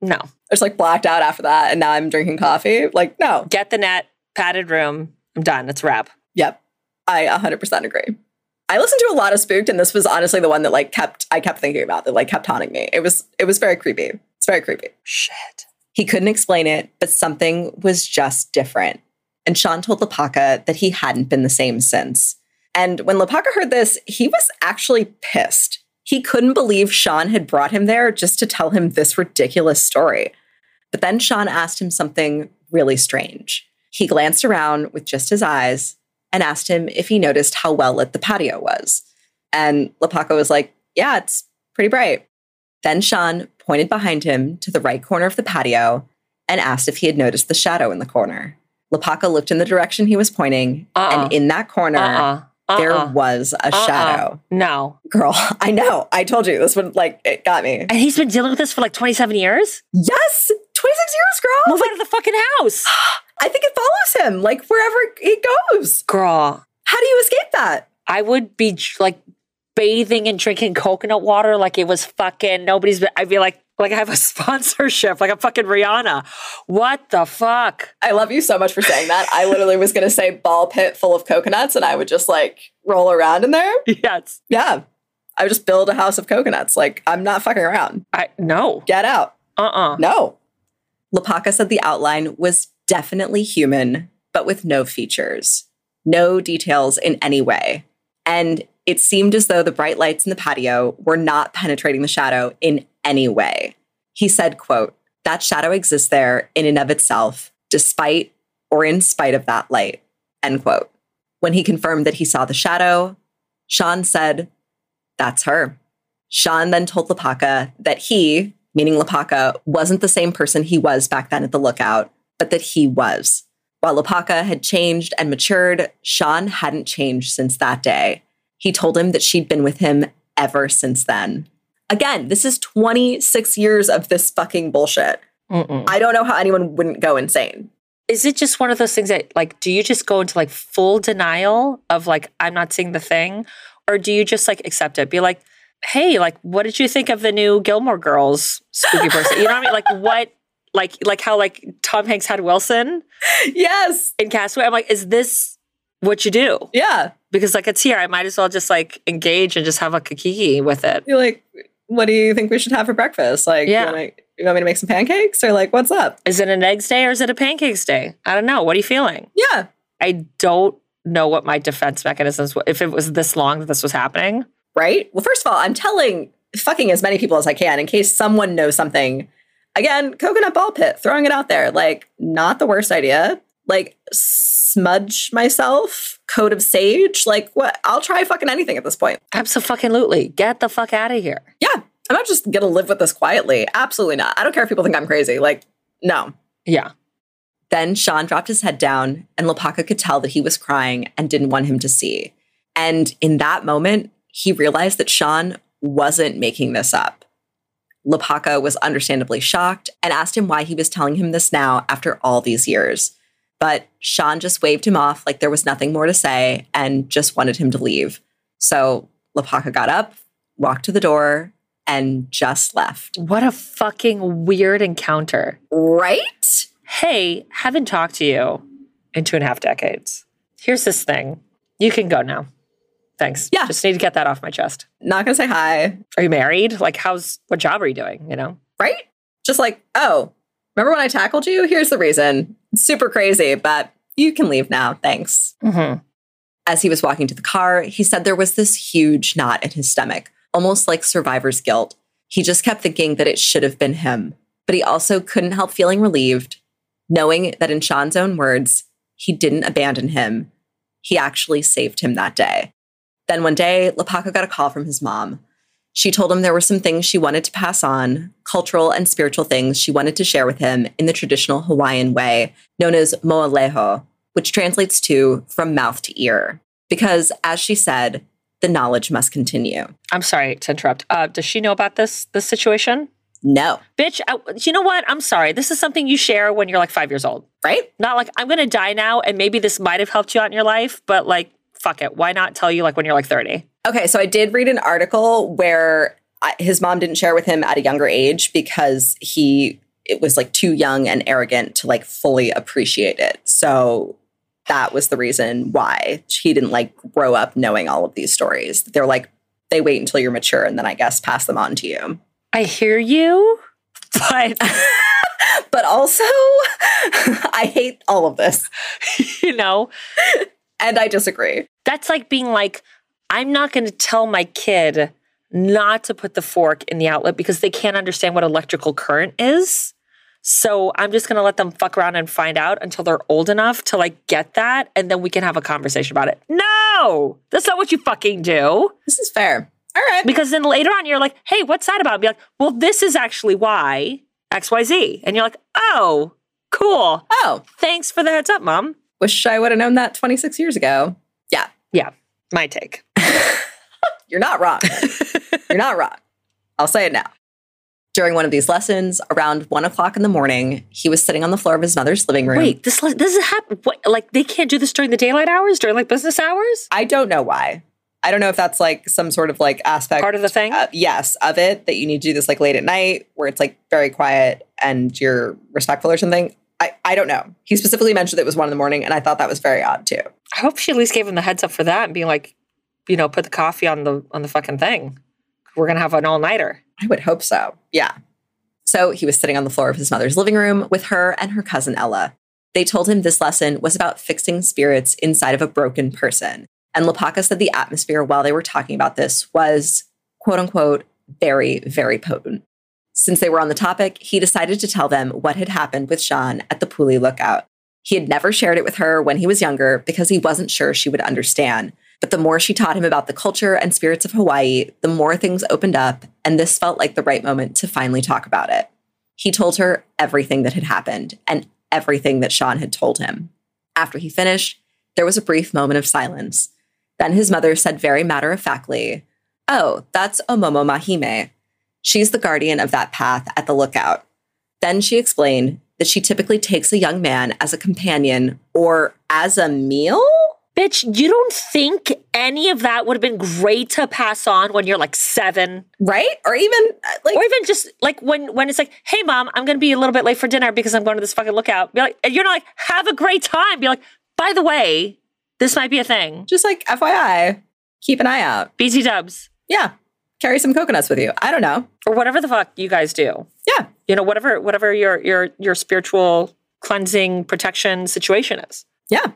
A: No.
B: I just like blacked out after that, and now I'm drinking coffee. Like, no.
A: Get the net, padded room. I'm done. It's a wrap.
B: Yep, I 100% agree. I listened to a lot of Spooked, and this was honestly the one that like kept I kept thinking about that like kept haunting me. It was it was very creepy. It's very creepy.
A: Shit.
B: He couldn't explain it, but something was just different. And Sean told Lopaka that he hadn't been the same since. And when Lopaka heard this, he was actually pissed. He couldn't believe Sean had brought him there just to tell him this ridiculous story. But then Sean asked him something really strange. He glanced around with just his eyes and asked him if he noticed how well lit the patio was. And Lopaka was like, Yeah, it's pretty bright. Then Sean pointed behind him to the right corner of the patio and asked if he had noticed the shadow in the corner. Lopaka looked in the direction he was pointing,
A: Uh-uh.
B: and in that corner,
A: Uh-uh.
B: there
A: Uh-uh.
B: was a
A: Uh-uh.
B: shadow.
A: No.
B: Girl, I know. I told you this would like it got me.
A: And he's been dealing with this for like 27 years?
B: Yes, 26 years, girl.
A: Move out of the fucking house.
B: I think it follows him like wherever he goes.
A: Girl,
B: How do you escape that?
A: I would be like bathing and drinking coconut water like it was fucking nobody's been, I'd be like, like I have a sponsorship, like a fucking Rihanna. What the fuck?
B: I love you so much for saying that. I literally was going to say ball pit full of coconuts and I would just like roll around in there.
A: Yes.
B: Yeah. I would just build a house of coconuts. Like, I'm not fucking around.
A: I no.
B: Get out.
A: Uh-uh.
B: No. Lopaka said the outline was definitely human, but with no features, no details in any way. And it seemed as though the bright lights in the patio were not penetrating the shadow in any way. He said, quote, that shadow exists there in and of itself, despite or in spite of that light, end quote. When he confirmed that he saw the shadow, Sean said, that's her. Sean then told Lopaka that he, meaning Lopaka, wasn't the same person he was back then at the lookout, but that he was. While Lopaka had changed and matured, Sean hadn't changed since that day. He told him that she'd been with him ever since then. Again, this is 26 years of this fucking bullshit.
A: Mm-mm.
B: I don't know how anyone wouldn't go insane.
A: is it just one of those things that like do you just go into like full denial of like I'm not seeing the thing? Or do you just like accept it? Be like, hey, like what did you think of the new Gilmore Girls spooky person? You know what I mean? Like what like like how like Tom Hanks had Wilson
B: Yes.
A: in Castaway. I'm like, is this what you do?
B: Yeah.
A: Because like it's here. I might as well just like engage and just have a kiki with it.
B: You're like, what do you think we should have for breakfast? Like,
A: Yeah.
B: you, want me, you want me to make some pancakes or like, what's up?
A: Is it an eggs day or is it a pancakes day? I don't know. What are you feeling?
B: Yeah.
A: I don't know what my defense mechanisms were. If it was this long that this was happening,
B: Right. Well, first of all, I'm telling fucking as many people as I can in case someone knows something. Again, coconut ball pit, throwing it out there. Like, not the worst idea. Like, smudge myself, coat of sage. Like, what? I'll try fucking anything at this point.
A: absolutely. Get the fuck out of here.
B: Yeah. I'm not just gonna live with this quietly. Absolutely not. I don't care if people think I'm crazy. Like, no.
A: Yeah.
B: Then Sean dropped his head down, and Lopaka could tell that he was crying and didn't want him to see. And in that moment, he realized that Sean wasn't making this up. Lopaka was understandably shocked and asked him why he was telling him this now after all these years. But Sean just waved him off like there was nothing more to say and just wanted him to leave. So Lopaka got up, walked to the door, and just left.
A: What a fucking weird encounter.
B: Right?
A: Hey, haven't talked to you in two and a half decades. Here's this thing. You can go now. Thanks.
B: Yeah.
A: Just need to get that off my chest.
B: Not gonna say hi,
A: Are you married? Like, how's what job are you doing? You know?
B: right? Just like, oh, remember when I tackled you? Here's the reason. Super crazy, but you can leave now. Thanks.
A: Mm-hmm.
B: As he was walking to the car, he said there was this huge knot in his stomach, almost like survivor's guilt. He just kept thinking that it should have been him, but he also couldn't help feeling relieved, knowing that in Sean's own words, he didn't abandon him. He actually saved him that day. Then one day, Lopaka got a call from his mom. She told him there were some things she wanted to pass on, cultural and spiritual things she wanted to share with him in the traditional Hawaiian way, known as mo'aleho, which translates to from mouth to ear. Because, as she said, the knowledge must continue.
A: I'm sorry to interrupt. Uh, does she know about this this situation?
B: No,
A: Bitch, I, you know what? I'm sorry. This is something you share when you're like five years old.
B: right?
A: Not like I'm gonna die now, and maybe this might have helped you out in your life, but like, fuck it. Why not tell you like when you're like 30?
B: Okay, so I did read an article where his mom didn't share with him at a younger age because he it was like too young and arrogant to like fully appreciate it. So that was the reason why he didn't like grow up knowing all of these stories. They're like they wait until you're mature and then I guess pass them on to you.
A: I hear you, but
B: But also I hate all of this
A: you know,
B: and I disagree.
A: that's like being like, I'm not gonna tell my kid not to put the fork in the outlet because they can't understand what electrical current is. So I'm just gonna let them fuck around and find out until they're old enough to like get that, and then we can have a conversation about it. No, that's not what you fucking do.
B: This is fair. All right.
A: Because then later on, you're like, hey, what's that about? Be like, well, this is actually why XYZ. And you're like, oh, cool.
B: Oh,
A: Thanks for the heads up, mom.
B: wish I would have known that 26 years ago. Yeah.
A: Yeah, My take.
B: you're not wrong. You're not wrong. I'll say it now. During one of these lessons, around one o'clock in the morning, he was sitting on the floor of his mother's living room.
A: Wait, this this is happen. What, like they can't do this during the daylight hours, during like business hours?
B: I don't know why. I don't know if that's like some sort of like aspect.
A: Part of the thing?
B: uh, yes, of it that you need to do this like late at night where it's like very quiet and you're respectful or something. I, I don't know. He specifically mentioned it was one in the morning, and I thought that was very odd too.
A: I hope she at least gave him the heads up for that and being like, you know, put the coffee on the on the fucking thing. We're gonna have an all nighter.
B: I would hope so. Yeah. So he was sitting on the floor of his mother's living room with her and her cousin Ella. They told him this lesson was about fixing spirits inside of a broken person. And Lopaka said the atmosphere while they were talking about this was, quote unquote, very, very potent. Since they were on the topic, he decided to tell them what had happened with Sean at the Pali lookout. He had never shared it with her when he was younger because he wasn't sure she would understand. But the more she taught him about the culture and spirits of Hawaii, the more things opened up, and this felt like the right moment to finally talk about it. He told her everything that had happened and everything that Sean had told him. After he finished, there was a brief moment of silence. Then his mother said very matter of factly, Oh, that's Omomo Mahime. She's the guardian of that path at the lookout. Then she explained that she typically takes a young man as a companion or as a meal.
A: Bitch, you don't think any of that would have been great to pass on when you're like seven?
B: Right? Or even uh, like
A: Or even just like when when it's like, hey mom, I'm gonna be a little bit late for dinner because I'm going to this fucking lookout. Be like, and you're not like, have a great time. Be like, by the way, this might be a thing.
B: just like FYI, keep an eye out.
A: BT dubs.
B: Yeah. Carry some coconuts with you. I don't know.
A: Or whatever the fuck you guys do.
B: Yeah.
A: You know, whatever whatever your your your spiritual cleansing protection situation is.
B: Yeah.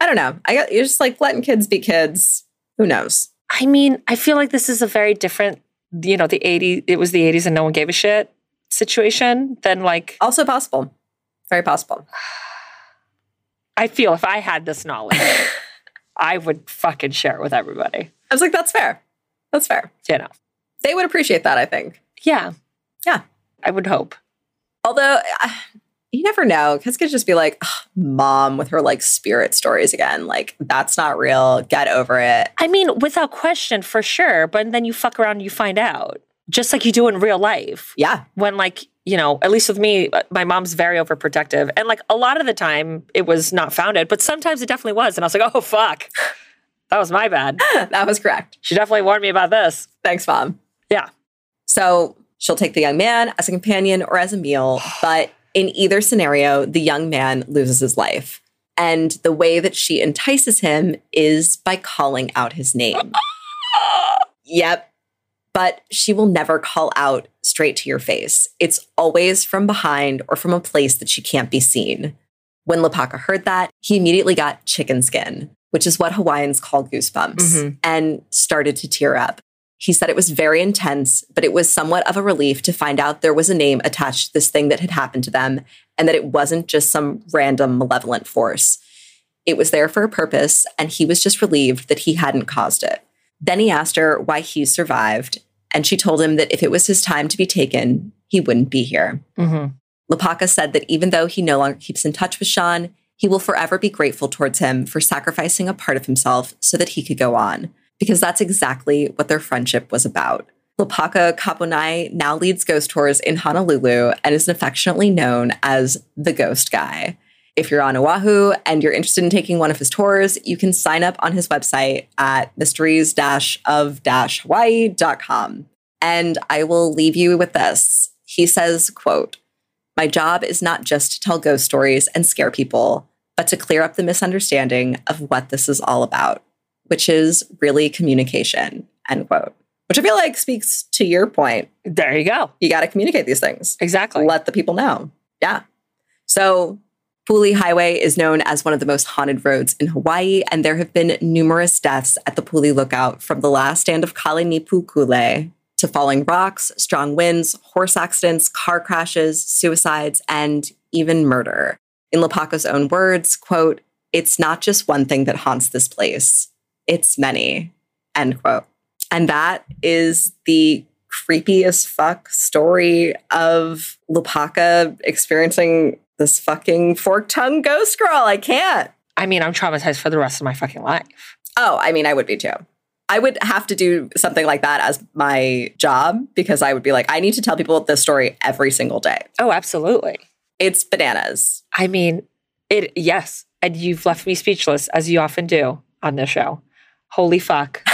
B: I don't know. I got you're just like letting kids be kids. Who knows?
A: I mean, I feel like this is a very different, you know, the 80s, it was the 80s and no one gave a shit situation than like,
B: Also possible. Very possible.
A: I feel if I had this knowledge, I would fucking share it with everybody.
B: I was like, that's fair. That's fair.
A: You know,
B: They would appreciate that, I think.
A: yeah.
B: Yeah.
A: I would hope.
B: Although uh, you never know. Kids could just be like, "Ugh, mom with her like spirit stories again. Like, that's not real. Get over it.
A: I mean, without question, for sure. But then you fuck around and you find out, just like you do in real life.
B: Yeah.
A: When, like, you know, at least with me, uh, my mom's very overprotective. And like a lot of the time it was not founded, but sometimes it definitely was. And I was like, oh, fuck. That was my bad.
B: that was correct.
A: She definitely warned me about this.
B: Thanks, mom.
A: Yeah.
B: So she'll take the young man as a companion or as a meal, but in either scenario, the young man loses his life. And the way that she entices him is by calling out his name. yep. But she will never call out straight to your face. It's always from behind or from a place that she can't be seen. When Lopaka heard that, he immediately got chicken skin, which is what Hawaiians call goosebumps,
A: Mhm.
B: and started to tear up. He said it was very intense, but it was somewhat of a relief to find out there was a name attached to this thing that had happened to them and that it wasn't just some random malevolent force. It was there for a purpose, and he was just relieved that he hadn't caused it. Then he asked her why he survived, and she told him that if it was his time to be taken, he wouldn't be here.
A: Mm-hmm.
B: Lopaka said that even though he no longer keeps in touch with Sean, he will forever be grateful towards him for sacrificing a part of himself so that he could go on, because that's exactly what their friendship was about. Lopaka Kapanui now leads ghost tours in Honolulu and is affectionately known as the Ghost Guy. If you're on Oahu and you're interested in taking one of his tours, you can sign up on his website at mysteries of hawaii.com. And I will leave you with this. He says, quote, my job is not just to tell ghost stories and scare people, but to clear up the misunderstanding of what this is all about, which is really communication, end quote. Which I feel like speaks to your point.
A: There you go.
B: You got to communicate these things,
A: Exactly.
B: let the people know. Yeah. So, Pali Highway is known as one of the most haunted roads in Hawaii, and there have been numerous deaths at the Pali Lookout from the last stand of Kalanipu to falling rocks, strong winds, horse accidents, car crashes, suicides, and even murder. In Lopaka's own words, quote, it's not just one thing that haunts this place, it's many, end quote. And that is the creepy as fuck story of Lopaka experiencing this fucking fork tongue ghost girl. I can't.
A: I mean, I'm traumatized for the rest of my fucking life.
B: Oh, I mean, I would be too. I would have to do something like that as my job because I would be like, I need to tell people this story every single day.
A: Oh, absolutely.
B: It's bananas.
A: I mean, it, yes. And you've left me speechless, as you often do on this show. Holy fuck.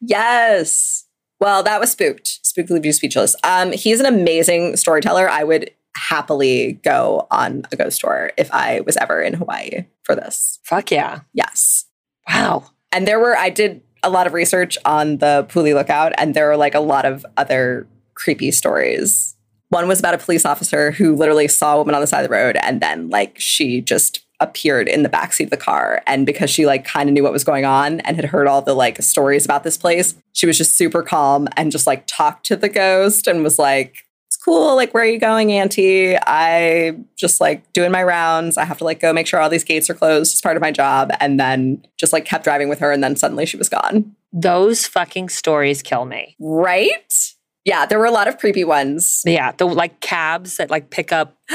B: Yes. Well, that was spooked. Spooked leave you speechless. Um, he's an amazing storyteller. I would happily go on a ghost tour if I was ever in Hawaii for this.
A: Fuck yeah.
B: Yes.
A: Wow.
B: And there were, I did a lot of research on the Pali lookout, and there were like a lot of other creepy stories. One was about a police officer who literally saw a woman on the side of the road, and then like she just appeared in the backseat of the car. And because she like kind of knew what was going on and had heard all the like stories about this place, she was just super calm and just like talked to the ghost and was like, it's cool. Like, where are you going, Auntie? I just like doing my rounds. I have to like go make sure all these gates are closed as part of my job. And then just like kept driving with her. And then suddenly she was gone.
A: Those fucking stories kill me.
B: Right? Yeah, there were a lot of creepy ones.
A: Yeah. The like cabs that like pick up,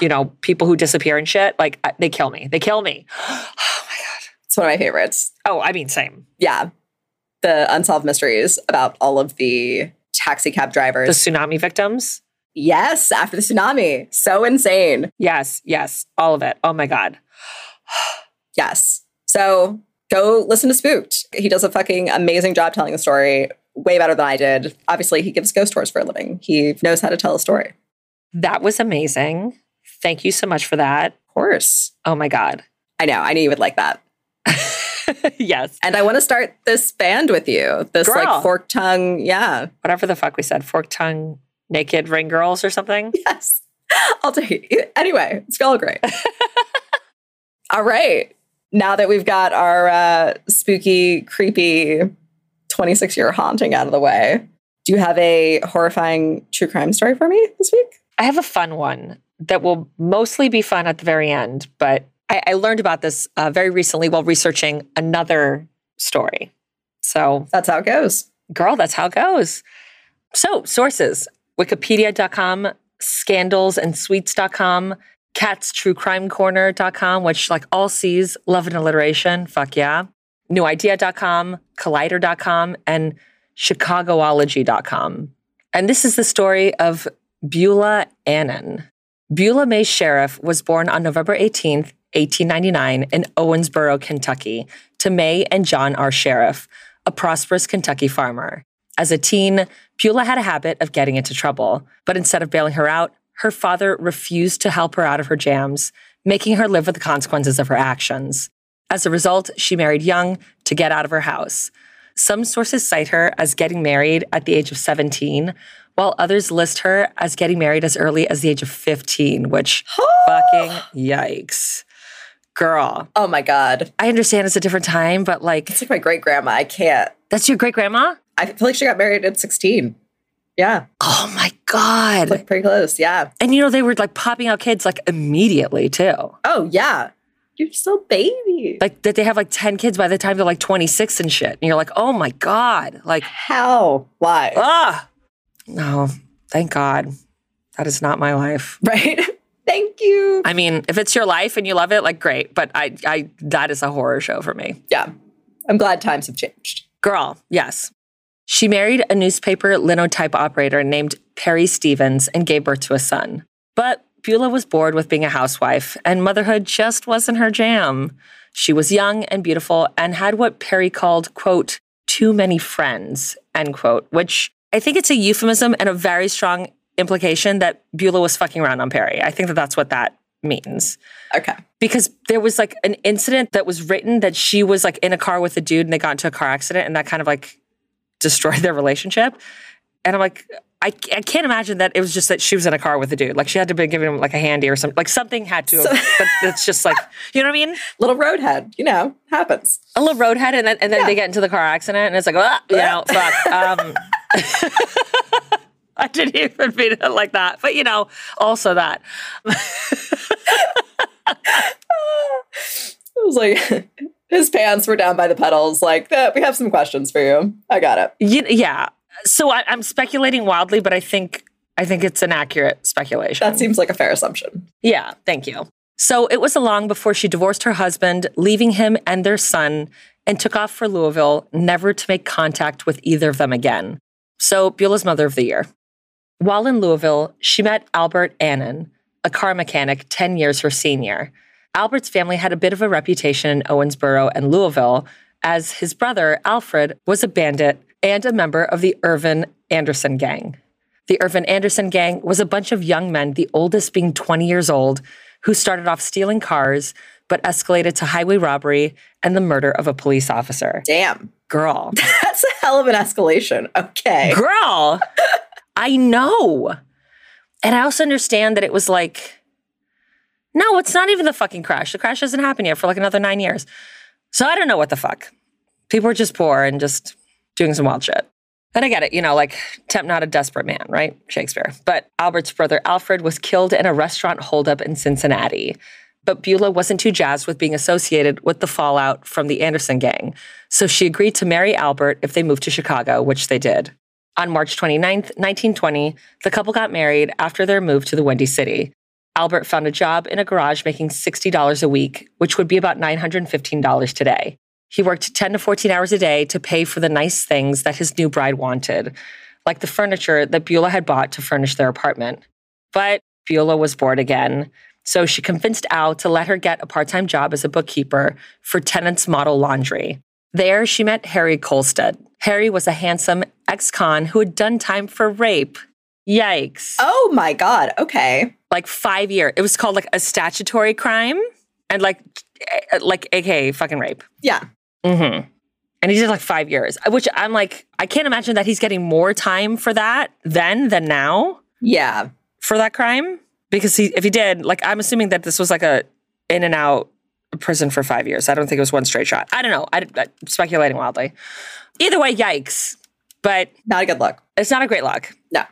A: you know, people who disappear and shit. Like, they kill me. They kill me. Oh my God.
B: It's one of my favorites.
A: Oh, I mean, same.
B: Yeah. The unsolved mysteries about all of the taxi cab drivers, The
A: tsunami victims.
B: Yes, after the tsunami. So insane.
A: Yes, yes, all of it. Oh my God.
B: yes. So go listen to Spooked. He does a fucking amazing job telling the story, way better than I did. Obviously, he gives ghost tours for a living. He knows how to tell a story.
A: That was amazing. Thank you so much for that.
B: Of course.
A: Oh my God.
B: I know. I knew you would like that.
A: yes.
B: And I want to start this band with you. This
A: Girl.
B: like fork tongue. Yeah.
A: Whatever the fuck we said, fork tongue, naked ring girls or something.
B: Yes. I'll take it. Anyway, it's all great. all right. Now that we've got our uh, spooky, creepy 26 year haunting out of the way, do you have a horrifying true crime story for me this week?
A: I have a fun one that will mostly be fun at the very end, but I, I learned about this uh, very recently while researching another story. So,
B: That's how it goes.
A: girl, that's how it goes. So, sources wikipedia.com, scandalsandsweets.com, catstruecrimecorner.com, which like all C's, love and alliteration, fuck yeah. Newidea.com, collider.com, and chicagoology.com. And this is the story of Beulah Annan. Beulah May Sheriff was born on November 18th, 1899 in Owensboro, Kentucky, to May and John R. Sheriff, a prosperous Kentucky farmer. As a teen, Beulah had a habit of getting into trouble, but instead of bailing her out, her father refused to help her out of her jams, making her live with the consequences of her actions. As a result, she married young to get out of her house. Some sources cite her as getting married at the age of 17, while others list her as getting married as early as the age of 15, which fucking yikes. Girl,
B: Oh my God.
A: I understand it's a different time, but like,
B: It's like my great grandma. I can't.
A: that's your great grandma?
B: I feel like she got married at 16. Yeah.
A: Oh my God.
B: Like pretty close. Yeah.
A: And you know, they were like popping out kids like immediately too.
B: Oh, yeah. You're still baby.
A: Like that they have like 10 kids by the time they're like 26 and shit. And you're like, oh my God. Like,
B: How? Why?
A: ah. No, thank God. That is not my life.
B: Right? Thank you.
A: I mean, if it's your life and you love it, like great. But I I that is a horror show for me.
B: Yeah. I'm glad times have changed.
A: Girl, yes. She married a newspaper linotype operator named Perry Stevens and gave birth to a son. But Beulah was bored with being a housewife, and motherhood just wasn't her jam. She was young and beautiful and had what Perry called, quote, too many friends, end quote, which I think it's a euphemism and a very strong implication that Beulah was fucking around on Perry. I think that that's what that means
B: Okay.
A: because there was like an incident that was written that she was like in a car with a dude and they got into a car accident and that kind of like destroyed their relationship. And I'm like, I, I can't imagine that it was just that she was in a car with a dude. Like she had to be giving him like a handy or something. Like something had to. Have, but it's just like you know what I mean.
B: Little roadhead, you know, happens.
A: A little roadhead, and then and then
B: Yeah.
A: they get into the car accident, and it's like, ah, you know, fuck. Um, I didn't even mean it like that, but you know, also that.
B: It was like his pants were down by the pedals. Like, "Eh, we have some questions for you. I got it.
A: You, yeah. So I, I'm speculating wildly, but I think I think it's an accurate speculation.
B: That seems like a fair assumption.
A: yeah. Thank you. So it was a long before she divorced her husband, leaving him and their son, and took off for Louisville, never to make contact with either of them again. So Beulah's Mother of the Year. While in Louisville, she met Albert Annan, a car mechanic 10 years her senior. Albert's family had a bit of a reputation in Owensboro and Louisville, as his brother, Alfred, was a bandit and a member of the Irvin Anderson gang. The Irvin Anderson gang was a bunch of young men, the oldest being 20 years old, who started off stealing cars, but escalated to highway robbery and the murder of a police officer.
B: Damn.
A: Girl.
B: That's a hell of an escalation. Okay.
A: Girl, I know. And I also understand that it was like, no, it's not even the fucking crash. The crash hasn't happened yet for like another nine years. So I don't know what the fuck. People are just poor and just doing some wild shit. And I get it, you know, like tempt not a desperate man, right? Shakespeare. But Albert's brother Alfred was killed in a restaurant holdup in Cincinnati. But Beulah wasn't too jazzed with being associated with the fallout from the Anderson gang. So she agreed to marry Albert if they moved to Chicago, which they did. On March 29th, 1920, the couple got married after their move to the Windy City. Albert found a job in a garage making $60 a week, which would be about $915 today. He worked 10 to 14 hours a day to pay for the nice things that his new bride wanted, like the furniture that Beulah had bought to furnish their apartment. But Beulah was bored again. So she convinced Al to let her get a part time job as a bookkeeper for Tenants Model Laundry. There, she met Harry Kalstedt. Harry was a handsome ex con who had done time for rape. Yikes.
B: Oh my God. Okay.
A: Like five years. It was called like a statutory crime and like, eh, like AKA fucking rape.
B: Yeah.
A: Mm-hmm. And he did like five years, which I'm like, I can't imagine that he's getting more time for that then than now
B: Yeah.
A: for that crime. Because he, if he did, like, I'm assuming that this was like a in and out prison for five years. I don't think it was one straight shot. I don't know. I, I'm speculating wildly. Either way, yikes. But
B: Not a good look.
A: it's not a great look.
B: No.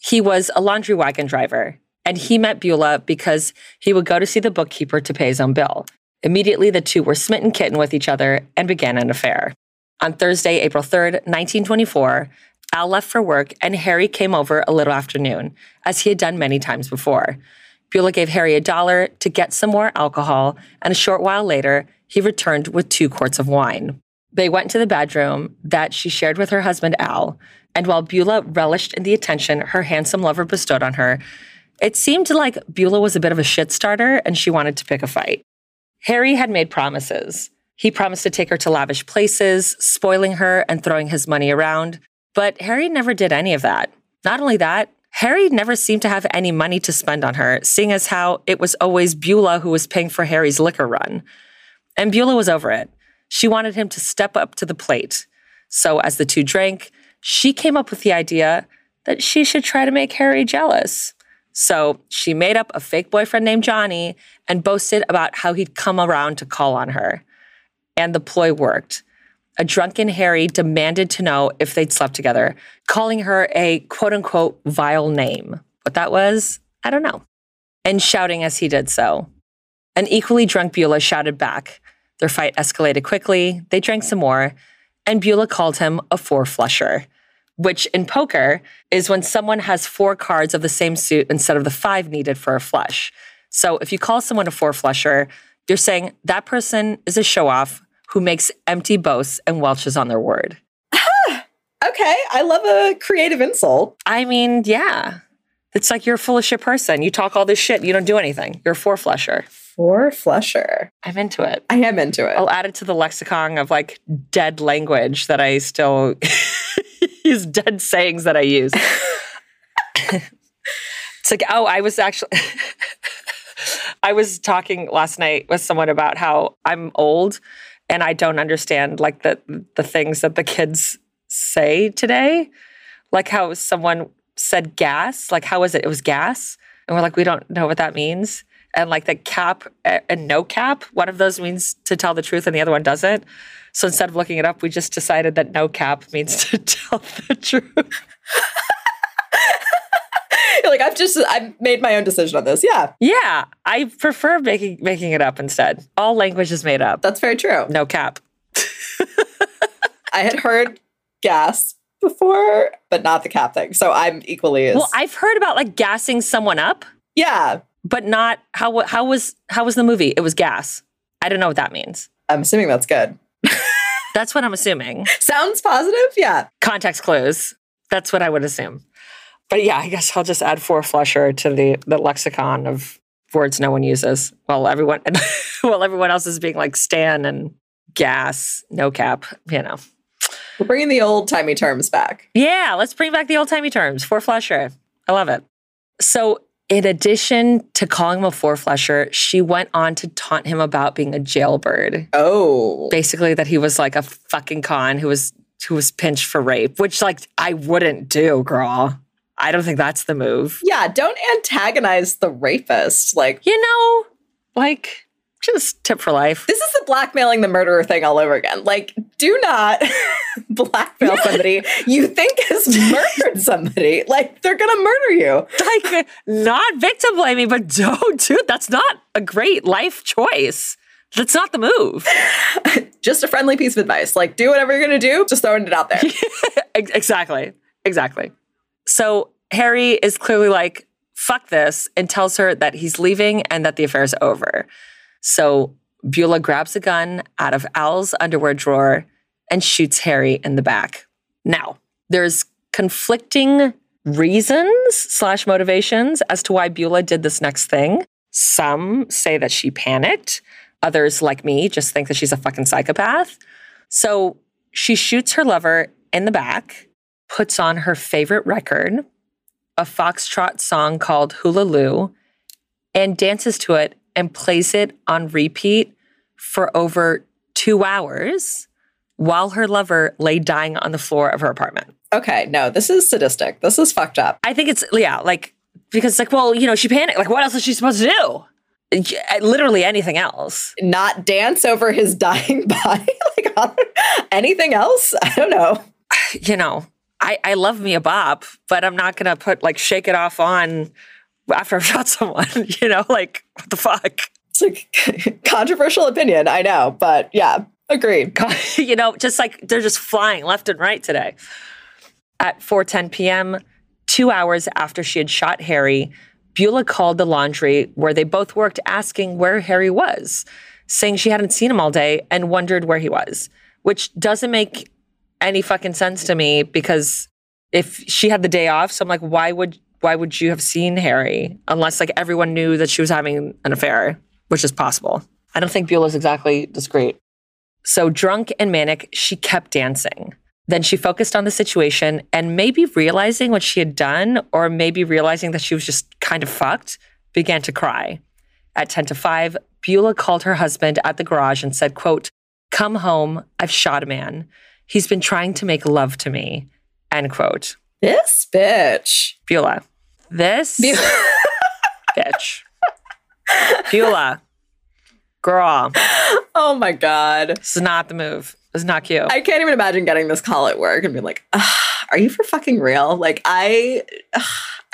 A: He was a laundry wagon driver, and he met Beulah because he would go to see the bookkeeper to pay his own bill. Immediately, the two were smitten kitten with each other and began an affair. On Thursday, April 3rd, 1924, Al left for work and Harry came over a little after noon, as he had done many times before. Beulah gave Harry a dollar to get some more alcohol, and a short while later, he returned with two quarts of wine. They went to the bedroom that she shared with her husband, Al, and while Beulah relished in the attention her handsome lover bestowed on her, it seemed like Beulah was a bit of a shit starter and she wanted to pick a fight. Harry had made promises. He promised to take her to lavish places, spoiling her and throwing his money around. But Harry never did any of that. Not only that, Harry never seemed to have any money to spend on her, seeing as how it was always Beulah who was paying for Harry's liquor run. And Beulah was over it. She wanted him to step up to the plate. So as the two drank, she came up with the idea that she should try to make Harry jealous. So she made up a fake boyfriend named Johnny and boasted about how he'd come around to call on her. And the ploy worked. A drunken Harry demanded to know if they'd slept together, calling her a quote unquote vile name. What that was, I don't know. And shouting as he did so. An equally drunk Beulah shouted back. Their fight escalated quickly. They drank some more, and Beulah called him a four flusher, which in poker is when someone has four cards of the same suit instead of the five needed for a flush. So if you call someone a four flusher, you're saying that person is a show off who makes empty boasts and welches on their word.
B: Ah, Okay. I love a creative insult.
A: I mean, yeah. It's like you're a full of shit person. You talk all this shit, you don't do anything. You're a four flusher.
B: Four flusher.
A: I'm into it.
B: I am into it.
A: I'll add it to the lexicon of like dead language that I still use dead sayings that I use. it's like, oh, I was actually I was talking last night with someone about how I'm old and I don't understand like the the things that the kids say today. Like how someone said gas, like how was it? It was gas. And we're like, we don't know what that means. And like the cap eh, and no cap, one of those means to tell the truth and the other one doesn't. So instead of looking it up, we just decided that no cap means to tell the truth.
B: like I've just I've made my own decision on this. Yeah,
A: Yeah, I prefer making making it up instead. All language is made up.
B: that's very true.
A: No cap.
B: I had heard gas before, but not the cap thing. So I'm equally as
A: Well, I've heard about like gassing someone up,
B: yeah.
A: But not how how was how was the movie? It was gas. I don't know what that means.
B: I'm assuming that's good.
A: That's what I'm assuming.
B: Sounds positive. Yeah.
A: Context clues. That's what I would assume. But yeah, I guess I'll just add four flusher to the the lexicon of words no one uses. While everyone while everyone else is being like stan and gas, no cap, you know.
B: We're bringing the old timey terms back.
A: Yeah, let's bring back the old timey terms. Four flusher. I love it. So, in addition to calling him a four flusher, she went on to taunt him about being a jailbird.
B: Oh.
A: Basically, that he was like a fucking con who was who was pinched for rape, which like I wouldn't do, girl. I don't think that's the move.
B: Yeah, don't antagonize the rapist. Like,
A: You know, like just tip for life.
B: this is the blackmailing the murderer thing all over again. Like, do not blackmail somebody you think has murdered somebody. Like, they're going to murder you.
A: Like not victim blaming, but don't, dude. That's not a great life choice. That's not the move.
B: Just a friendly piece of advice. Like, do whatever you're going to do, just throwing it out there.
A: Exactly. Exactly. So Harry is clearly like, fuck this, and tells her that he's leaving and that the affair is over. So Beulah grabs a gun out of Al's underwear drawer and shoots Harry in the back. Now, there's conflicting reasons slash motivations as to why Beulah did this next thing. Some say that she panicked. Others, like me, just think that she's a fucking psychopath. So she shoots her lover in the back, puts on her favorite record, a foxtrot song called Hula Lou, and dances to it and plays it on repeat for over two hours while her lover lay dying on the floor of her apartment.
B: Okay, no, this is sadistic. This is fucked up.
A: I think it's, yeah, like, because, it's like, well, you know, she panicked. Like, what else is she supposed to do? Literally anything else.
B: Not dance over his dying body? like, anything else? I don't know.
A: You know, I, I love me a bop, but I'm not to put, like, shake it off on after I've shot someone, you know, like, what the fuck?
B: It's like controversial opinion, I know, but yeah, agreed.
A: you know, just like they're just flying left and right today. At 4:10 p.m., 2 hours after she had shot Harry, Beulah called the laundry where they both worked asking where Harry was, saying she hadn't seen him all day and wondered where he was, which doesn't make any fucking sense to me because if she had the day off, so I'm like why would why would you have seen Harry unless like everyone knew that she was having an affair? which is possible. I don't think Beulah's exactly discreet. So, drunk and manic, she kept dancing. Then she focused on the situation and maybe realizing what she had done, or maybe realizing that she was just kind of fucked, began to cry. At 10 to 5, Beulah called her husband at the garage and said, quote, Come home, I've shot a man. He's been trying to make love to me. End quote.
B: This bitch.
A: Beulah. This bitch. Beulah, girl.
B: Oh my God.
A: This is not the move. This is not cute.
B: I can't even imagine getting this call at work and being like, are you for fucking real? Like, I,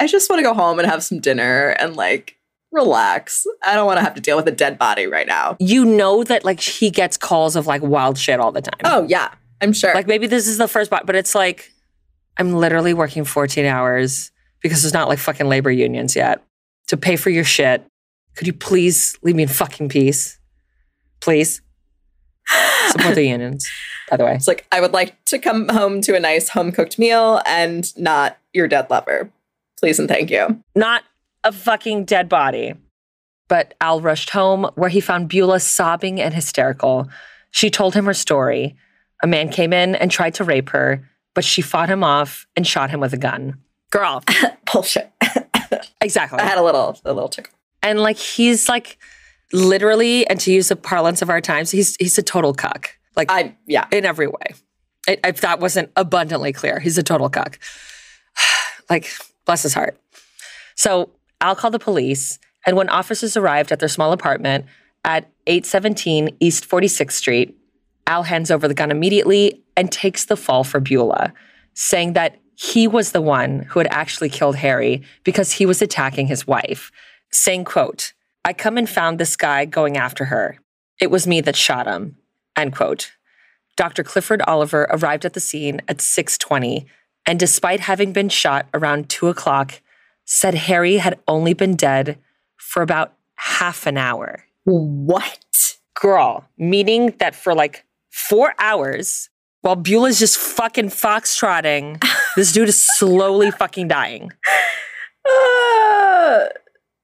B: I just want to go home and have some dinner and like relax. I don't want to have to deal with a dead body right now.
A: You know that like he gets calls of like wild shit all the time.
B: Oh, yeah. I'm sure.
A: Like maybe this is the first, bot, but it's like, I'm literally working 14 hours because there's not like fucking labor unions yet to pay for your shit could you please leave me in fucking peace? Please. Support the unions, by the way.
B: It's like, I would like to come home to a nice home cooked meal and not your dead lover. Please and thank you.
A: Not a fucking dead body. But Al rushed home where he found Beulah sobbing and hysterical. She told him her story. A man came in and tried to rape her, but she fought him off and shot him with a gun. Girl.
B: Bullshit.
A: exactly.
B: I had a little a little tickle.
A: And like he's like literally, and to use the parlance of our times, he's he's a total cuck. Like
B: I yeah,
A: in every way. If that wasn't abundantly clear, he's a total cuck. like bless his heart. So Al called the police, and when officers arrived at their small apartment at 817 East 46th Street, Al hands over the gun immediately and takes the fall for Beulah, saying that he was the one who had actually killed Harry because he was attacking his wife saying, quote, I come and found this guy going after her. It was me that shot him, end quote. Dr. Clifford Oliver arrived at the scene at 620 and despite having been shot around two o'clock, said Harry had only been dead for about half an hour.
B: What?
A: Girl, meaning that for like four hours, while Beulah's just fucking foxtrotting, this dude is slowly fucking dying.
B: Uh,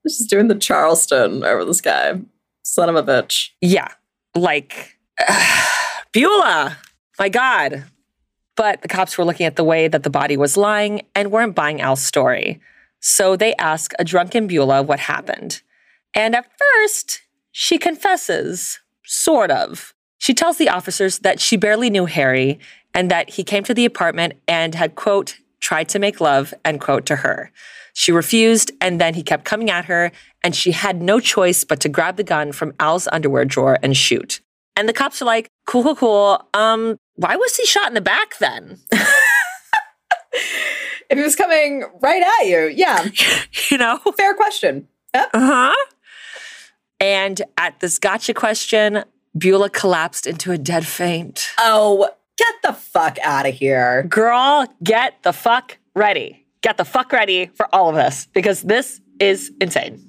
B: She's doing the Charleston over this guy. Son of a bitch.
A: Yeah. Like, uh, Beulah, my God. But the cops were looking at the way that the body was lying and weren't buying Al's story. So they ask a drunken Beulah what happened. And at first, she confesses, sort of. She tells the officers that she barely knew Harry and that he came to the apartment and had, quote, tried to make love, end quote, to her. She refused, and then he kept coming at her, and she had no choice but to grab the gun from Al's underwear drawer and shoot. And the cops are like, cool, cool, cool. Um, why was he shot in the back then?
B: if he was coming right at you, yeah.
A: you know?
B: Fair question.
A: Yep. Uh-huh. And at this gotcha question, Beulah collapsed into a dead faint.
B: Oh, get the fuck out of here.
A: Girl, get the fuck ready get the fuck ready for all of this because this is insane.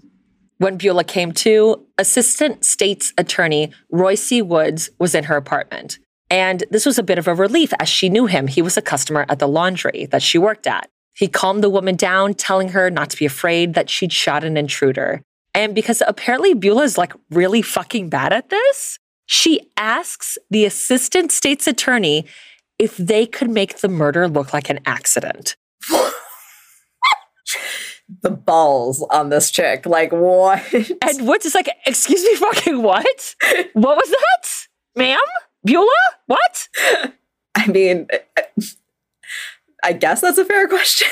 A: When Beulah came to, Assistant State's Attorney Roy C. Woods was in her apartment. And this was a bit of a relief as she knew him. He was a customer at the laundry that she worked at. He calmed the woman down, telling her not to be afraid that she'd shot an intruder. And because apparently Beulah is like really fucking bad at this, she asks the assistant state's attorney if they could make the murder look like an accident.
B: the balls on this chick. Like, what?
A: And Woods is like, excuse me, fucking what? What was that? Ma'am? Beulah? What?
B: I mean, I guess that's a fair question.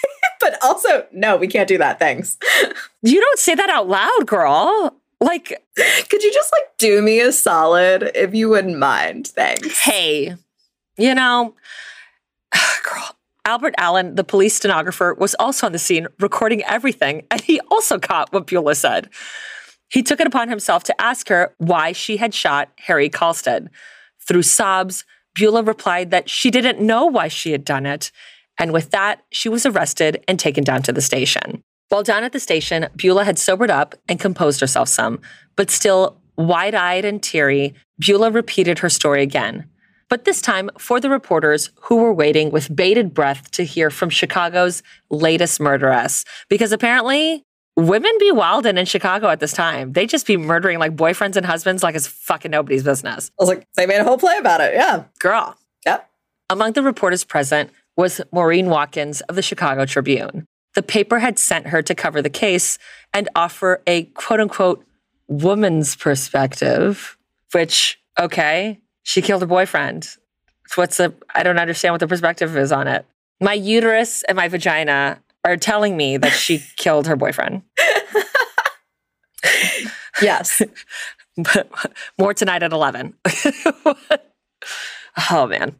B: but also, no, we can't do that. Thanks.
A: You don't say that out loud, girl. Like,
B: could you just like do me a solid if you wouldn't mind? Thanks.
A: Hey, you know, girl, Albert Allen, the police stenographer, was also on the scene recording everything, and he also caught what Beulah said. He took it upon himself to ask her why she had shot Harry Kalstedt. Through sobs, Beulah replied that she didn't know why she had done it. And with that, she was arrested and taken down to the station. While down at the station, Beulah had sobered up and composed herself some, but still wide eyed and teary, Beulah repeated her story again. But this time for the reporters who were waiting with bated breath to hear from Chicago's latest murderess. Because apparently, women be wildin' in Chicago at this time. They just be murdering like boyfriends and husbands like it's fucking nobody's business.
B: I was like, they made a whole play about it. Yeah.
A: Girl.
B: Yep.
A: Among the reporters present was Maurine Watkins of the Chicago Tribune. The paper had sent her to cover the case and offer a quote unquote woman's perspective, which, okay, she killed her boyfriend. What's the, I don't understand what the perspective is on it. My uterus and my vagina are telling me that she killed her boyfriend.
B: yes.
A: but more tonight at 11. oh, man.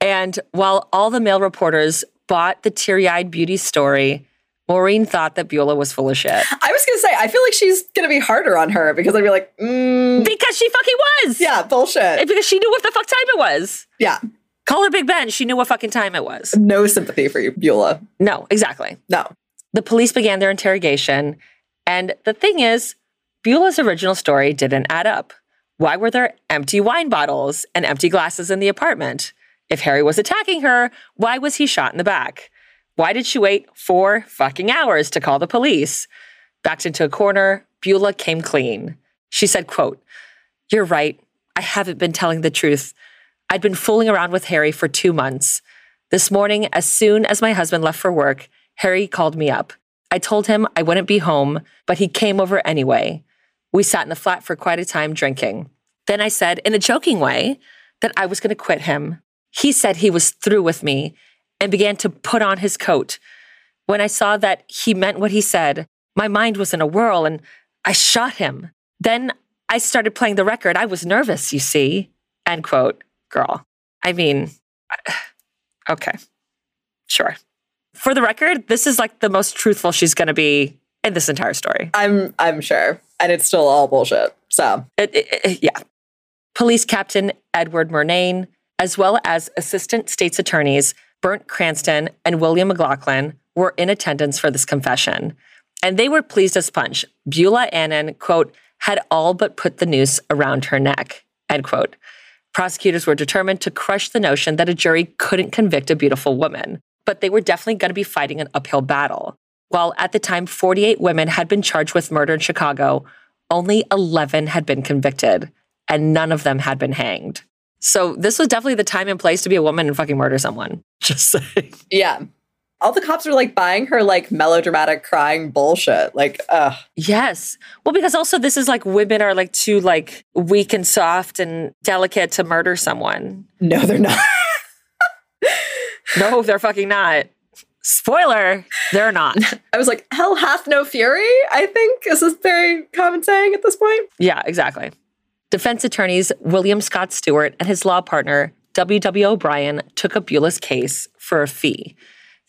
A: And while all the male reporters bought the teary eyed beauty story, Maurine thought that Beulah was full of shit.
B: I was going to say, I feel like she's going to be harder on her because I'd be like, mm,
A: because she fucking was.
B: Yeah, bullshit. And
A: because she knew what the fuck time it was.
B: Yeah.
A: Call her Big Ben. She knew what fucking time it was.
B: No sympathy for you, Beulah.
A: No, exactly.
B: No.
A: The police began their interrogation. And the thing is, Beulah's original story didn't add up. Why were there empty wine bottles and empty glasses in the apartment? If Harry was attacking her, why was he shot in the back? Why did she wait four fucking hours to call the police? Backed into a corner, Beulah came clean. She said, quote, You're right. I haven't been telling the truth. I'd been fooling around with Harry for two months. This morning, as soon as my husband left for work, Harry called me up. I told him I wouldn't be home, but he came over anyway. We sat in the flat for quite a time drinking. Then I said, in a joking way, that I was going to quit him. He said he was through with me and began to put on his coat. When I saw that he meant what he said, my mind was in a whirl and I shot him. Then I started playing the record. I was nervous, you see. End quote, girl. I mean, okay, sure. For the record, this is like the most truthful she's going to be in this entire story.
B: I'm I'm sure, and it's still all bullshit. So,
A: it, it, it, yeah. Police Captain Edward Murnane, as well as Assistant State's Attorneys Bernt Cranston and William McLaughlin, were in attendance for this confession. And they were pleased as punch. Beulah Annan, quote, had all but put the noose around her neck, end quote. Prosecutors were determined to crush the notion that a jury couldn't convict a beautiful woman, but they were definitely going to be fighting an uphill battle. While at the time 48 women had been charged with murder in Chicago, only 11 had been convicted, and none of them had been hanged. So this was definitely the time and place to be a woman and fucking murder someone. Just saying.
B: Yeah. All the cops are like buying her like melodramatic crying bullshit. Like, ugh.
A: Yes. Well, because also this is like women are like too like weak and soft and delicate to murder someone.
B: No, they're not.
A: no, they're fucking not. Spoiler, they're not.
B: I was like, hell hath no fury, I think is a very common saying at this point.
A: Yeah, exactly. Defense attorneys William Scott Stewart and his law partner, W.W. O'Brien, took up Beulah's case for a fee.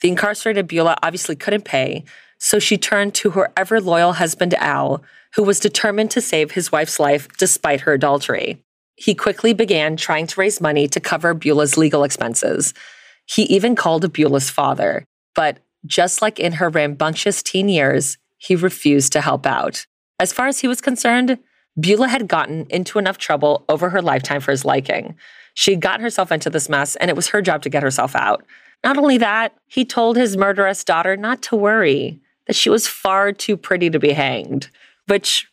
A: The incarcerated Beulah obviously couldn't pay, so she turned to her ever loyal husband, Al, who was determined to save his wife's life despite her adultery. He quickly began trying to raise money to cover Beulah's legal expenses. He even called Beulah's father, but just like in her rambunctious teen years, he refused to help out. As far as he was concerned, Beulah had gotten into enough trouble over her lifetime for his liking. She'd gotten herself into this mess, and it was her job to get herself out. Not only that, he told his murderous daughter not to worry, that she was far too pretty to be hanged. Which,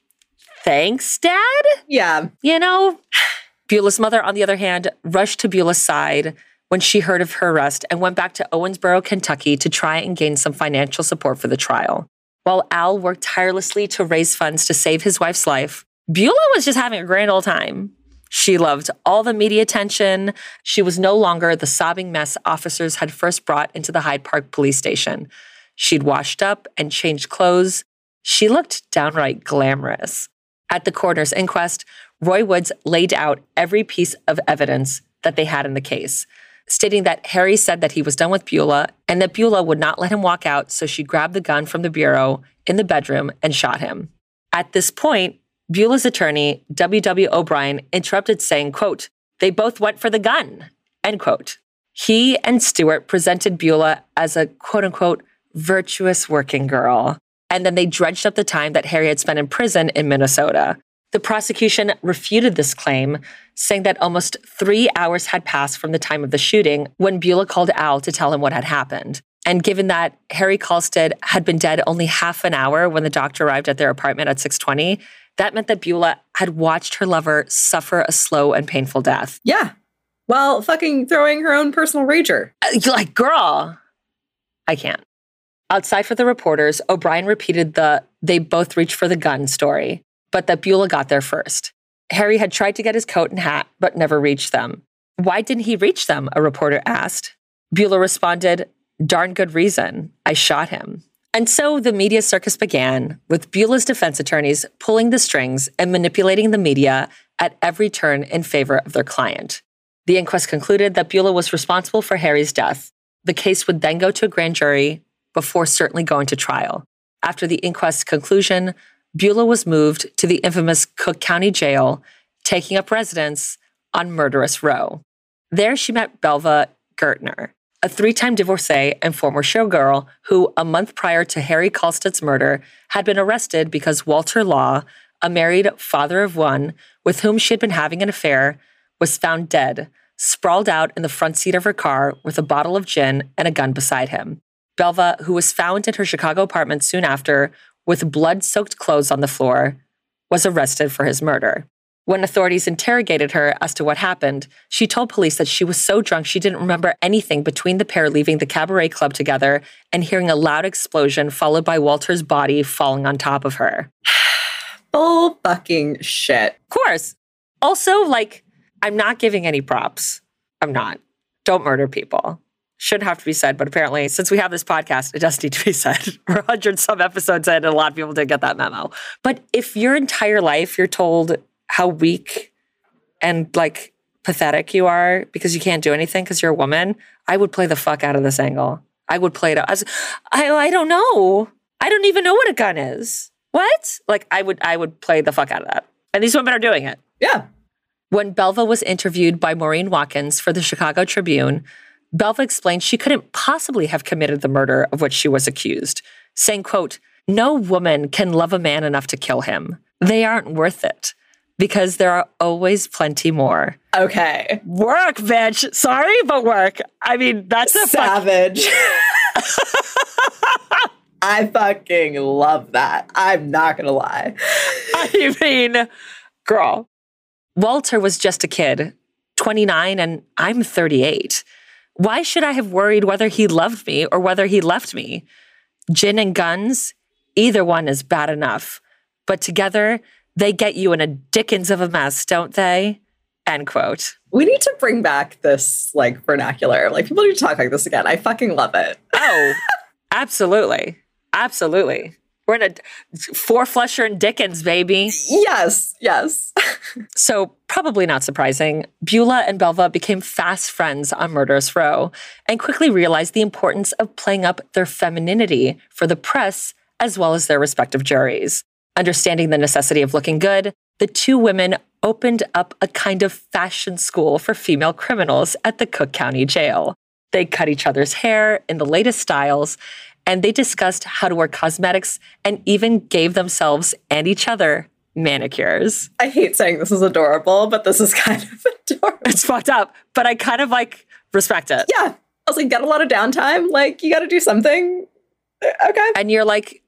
A: thanks, Dad?
B: Yeah.
A: You know? Beulah's mother, on the other hand, rushed to Beulah's side when she heard of her arrest and went back to Owensboro, Kentucky to try and gain some financial support for the trial. While Al worked tirelessly to raise funds to save his wife's life, Beulah was just having a grand old time. She loved all the media attention. She was no longer the sobbing mess officers had first brought into the Hyde Park police station. She'd washed up and changed clothes. She looked downright glamorous. At the coroner's inquest, Roy Woods laid out every piece of evidence that they had in the case, stating that Harry said that he was done with Beulah and that Beulah would not let him walk out, so she grabbed the gun from the bureau in the bedroom and shot him. At this point, Beulah's attorney, W.W. O'Brien, interrupted saying, quote, they both went for the gun, end quote. He and Stewart presented Beulah as a quote unquote virtuous working girl. And then they dredged up the time that Harry had spent in prison in Minnesota. The prosecution refuted this claim, saying that almost three hours had passed from the time of the shooting when Beulah called Al to tell him what had happened. And given that Harry Kalstedt had been dead only half an hour when the doctor arrived at their apartment at 620, that meant that Beulah had watched her lover suffer a slow and painful death.
B: Yeah. While fucking throwing her own personal rager.
A: Uh, You're like, girl, I can't. Outside for the reporters, O'Brien repeated the they both reached for the gun story, but that Beulah got there first. Harry had tried to get his coat and hat, but never reached them. Why didn't he reach them? A reporter asked. Beulah responded, Darn good reason. I shot him. And so the media circus began, with Beulah's defense attorneys pulling the strings and manipulating the media at every turn in favor of their client. The inquest concluded that Beulah was responsible for Harry's death. The case would then go to a grand jury before certainly going to trial. After the inquest's conclusion, Beulah was moved to the infamous Cook County Jail, taking up residence on Murderous Row. There she met Belva Gaertner, a three time divorcee and former showgirl who, a month prior to Harry Kalstedt's murder, had been arrested because Walter Law, a married father of one with whom she had been having an affair, was found dead, sprawled out in the front seat of her car with a bottle of gin and a gun beside him. Belva, who was found in her Chicago apartment soon after with blood soaked clothes on the floor, was arrested for his murder. When authorities interrogated her as to what happened, she told police that she was so drunk she didn't remember anything between the pair leaving the cabaret club together and hearing a loud explosion followed by Walter's body falling on top of her.
B: Bull fucking shit.
A: Of course. Also, like, I'm not giving any props. I'm not. Don't murder people. Should have to be said, but apparently, since we have this podcast, it does need to be said. We're 100 some episodes in, and a lot of people didn't get that memo. But if your entire life you're told how weak and like pathetic you are because you can't do anything because you're a woman, I would play the fuck out of this angle. I would play it. I, was, I, I don't know. I don't even know what a gun is. What? Like I would I would play the fuck out of that. And these women are doing it.
B: Yeah.
A: When Belva was interviewed by Maurine Watkins for the Chicago Tribune, Belva explained she couldn't possibly have committed the murder of which she was accused, saying, quote, No woman can love a man enough to kill him. They aren't worth it because there are always plenty more.
B: Okay.
A: Work, bitch. Sorry, but work. I mean, that's a fuck-
B: Savage. I fucking love that. I'm not gonna lie.
A: I mean, girl. Walter was just a kid, 29, and I'm 38. Why should I have worried whether he loved me or whether he left me? Gin and guns, either one is bad enough. But together, they get you in a dickens of a mess, don't they? End quote.
B: We need to bring back this like vernacular. Like people need to talk like this again. I fucking love it.
A: Oh, absolutely. Absolutely. We're in a four Fletcher and Dickens, baby.
B: Yes, yes.
A: So, probably not surprising, Beulah and Belva became fast friends on Murderous Row and quickly realized the importance of playing up their femininity for the press as well as their respective juries. Understanding the necessity of looking good, the two women opened up a kind of fashion school for female criminals at the Cook County Jail. They cut each other's hair in the latest styles, and they discussed how to wear cosmetics and even gave themselves and each other manicures.
B: I hate saying this is adorable, but this is kind of adorable.
A: It's fucked up, but I kind of like respect it.
B: Yeah. I was like, get a lot of downtime. Like, you got to do something. Uh, Okay.
A: And you're like,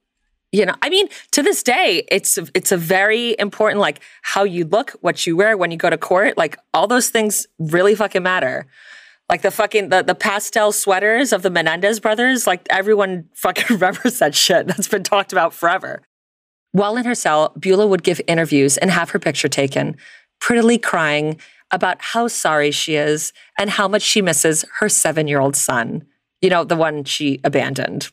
A: you know, I mean, to this day, it's it's a very important like how you look, what you wear when you go to court, like all those things really fucking matter. Like the fucking the, the pastel sweaters of the Menendez brothers, like everyone fucking remembers that shit. That's been talked about forever. While in her cell, Beulah would give interviews and have her picture taken, prettily crying about how sorry she is and how much she misses her seven year old son, you know, the one she abandoned,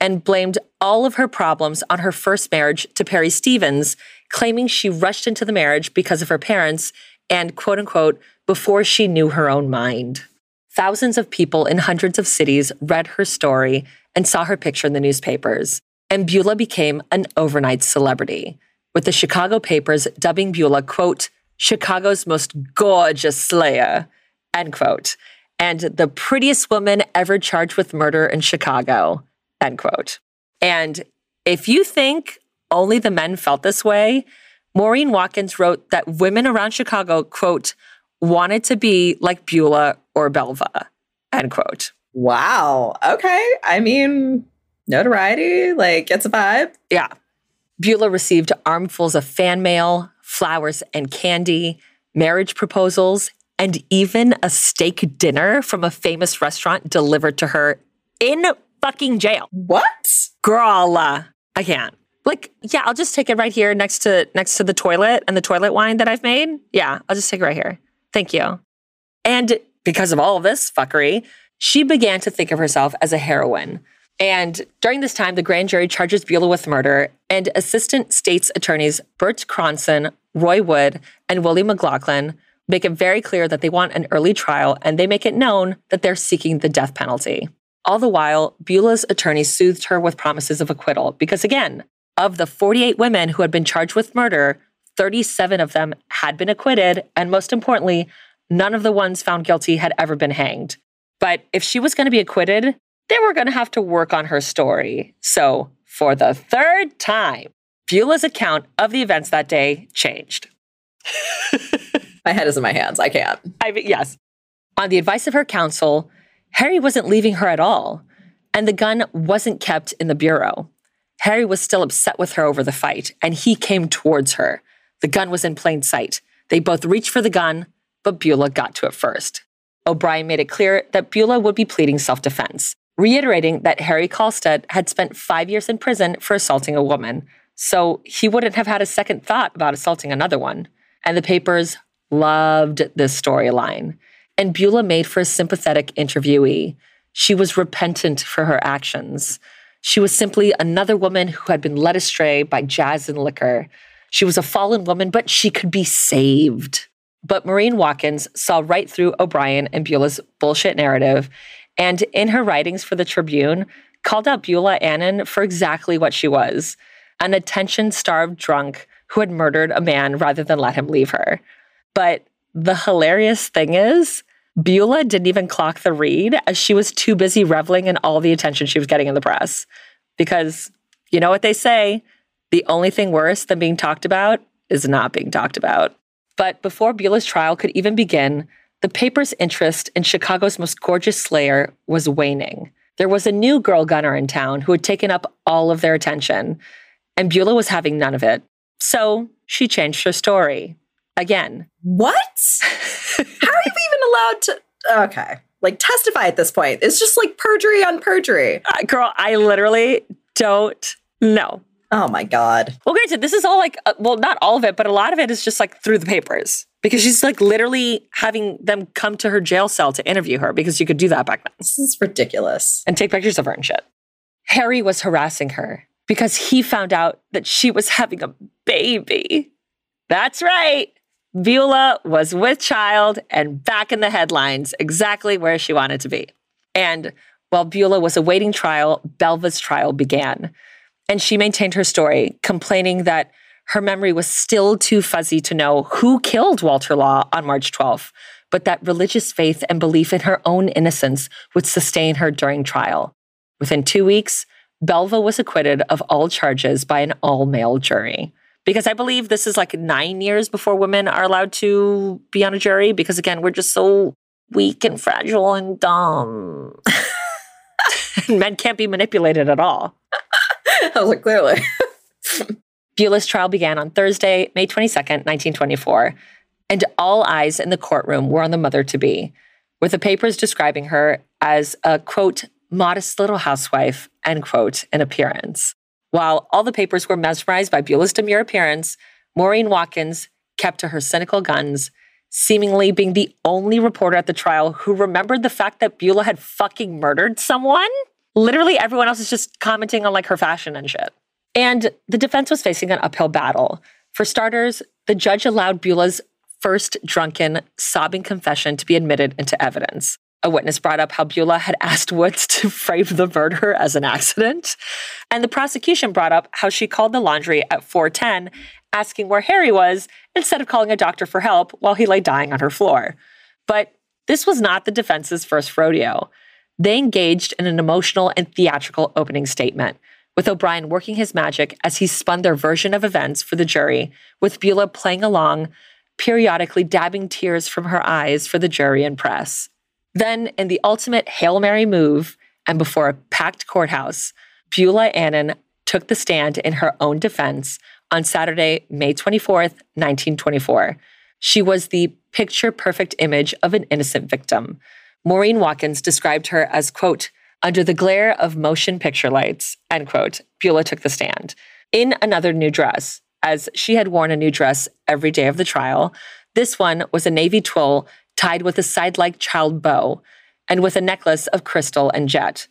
A: and blamed all of her problems on her first marriage to Perry Stevens, claiming she rushed into the marriage because of her parents and, quote unquote, before she knew her own mind. Thousands of people in hundreds of cities read her story and saw her picture in the newspapers, and Beulah became an overnight celebrity, with the Chicago papers dubbing Beulah, quote, Chicago's most gorgeous slayer, end quote, and the prettiest woman ever charged with murder in Chicago, end quote. And if you think only the men felt this way, Maurine Watkins wrote that women around Chicago, quote, wanted to be like Beulah or Belva, end quote.
B: Wow. Okay. I mean, notoriety, like, gets a vibe.
A: Yeah. Beulah received armfuls of fan mail, flowers and candy, marriage proposals, and even a steak dinner from a famous restaurant delivered to her in fucking jail.
B: What?
A: Girl, uh, I can't. Like, yeah, I'll just take it right here next to next to the toilet and the toilet wine that I've made. Yeah, I'll just take it right here. Thank you. And because of all of this fuckery, she began to think of herself as a heroine. And during this time, the grand jury charges Beulah with murder, and assistant state's attorneys Bert Cronson, Roy Wood, and Willie McLaughlin make it very clear that they want an early trial and they make it known that they're seeking the death penalty. All the while, Beulah's attorney soothed her with promises of acquittal because, again, of the 48 women who had been charged with murder, 37 of them had been acquitted, and most importantly, none of the ones found guilty had ever been hanged. But if she was going to be acquitted, they were going to have to work on her story. So, for the third time, Beulah's account of the events that day changed.
B: My head is in my hands. I can't.
A: I mean, yes. On the advice of her counsel, Harry wasn't leaving her at all, and the gun wasn't kept in the bureau. Harry was still upset with her over the fight, and he came towards her. The gun was in plain sight. They both reached for the gun, but Beulah got to it first. O'Brien made it clear that Beulah would be pleading self defense, reiterating that Harry Kalstedt had spent five years in prison for assaulting a woman, so he wouldn't have had a second thought about assaulting another one. And the papers loved this storyline. And Beulah made for a sympathetic interviewee. She was repentant for her actions. She was simply another woman who had been led astray by jazz and liquor. She was a fallen woman, but she could be saved. But Maurine Watkins saw right through O'Brien and Beulah's bullshit narrative, and in her writings for the Tribune, called out Beulah Annan for exactly what she was an attention starved drunk who had murdered a man rather than let him leave her. But the hilarious thing is, Beulah didn't even clock the read as she was too busy reveling in all the attention she was getting in the press. Because you know what they say the only thing worse than being talked about is not being talked about. But before Beulah's trial could even begin, the paper's interest in Chicago's most gorgeous slayer was waning. There was a new girl gunner in town who had taken up all of their attention, and Beulah was having none of it. So she changed her story. Again.
B: What? How are you even allowed to? Okay. Like testify at this point. It's just like perjury on perjury.
A: Uh, girl, I literally don't know.
B: Oh my God.
A: Well, granted, this is all like, uh, well, not all of it, but a lot of it is just like through the papers because she's like literally having them come to her jail cell to interview her because you could do that back then
B: This is ridiculous.
A: and take pictures of her and shit. Harry was harassing her because he found out that she was having a baby. That's right. Beulah was with child and back in the headlines, exactly where she wanted to be. And while Beulah was awaiting trial, Belva's trial began. And she maintained her story, complaining that her memory was still too fuzzy to know who killed Walter Law on March 12th, but that religious faith and belief in her own innocence would sustain her during trial. Within two weeks, Belva was acquitted of all charges by an all male jury because I believe this is like nine years before women are allowed to be on a jury. Because again, we're just so weak and fragile and dumb. Men can't be manipulated at all.
B: I was like, clearly.
A: Beulah's trial began on Thursday, May 22nd, 1924, and all eyes in the courtroom were on the mother to be, with the papers describing her as a quote, modest little housewife, end quote, in appearance. While all the papers were mesmerized by Beulah's demure appearance, Maurine Watkins kept to her cynical guns, seemingly being the only reporter at the trial who remembered the fact that Beulah had fucking murdered someone. Literally everyone else is just commenting on like her fashion and shit. And the defense was facing an uphill battle. For starters, the judge allowed Beulah's first drunken, sobbing confession to be admitted into evidence. A witness brought up how Beulah had asked Woods to frame the murder as an accident. And the prosecution brought up how she called the laundry at 410, asking where Harry was, instead of calling a doctor for help while he lay dying on her floor. But this was not the defense's first rodeo. They engaged in an emotional and theatrical opening statement, with O'Brien working his magic as he spun their version of events for the jury, with Beulah playing along, periodically dabbing tears from her eyes for the jury and press. Then, in the ultimate Hail Mary move, and before a packed courthouse, Beulah Annan took the stand in her own defense on Saturday, May 24th, 1924. She was the picture perfect image of an innocent victim. Maurine Watkins described her as, quote, under the glare of motion picture lights, end quote, Beulah took the stand. In another new dress, as she had worn a new dress every day of the trial, this one was a navy twill tied with a side like child bow and with a necklace of crystal and jet.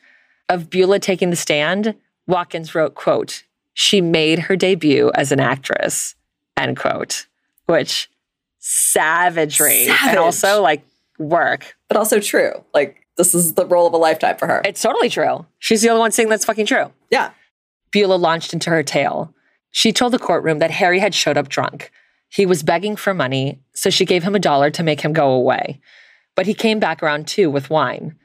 A: Of Beulah taking the stand, Watkins wrote, quote, she made her debut as an actress, end quote, which savagery
B: Savage.
A: and also like work.
B: but also true. Like, this is the role of a lifetime for her.
A: It's totally true. She's the only one saying that's fucking true.
B: yeah.
A: Beulah launched into her tale. She told the courtroom that Harry had showed up drunk. He was begging for money, so she gave him a dollar to make him go away. But he came back around too with wine.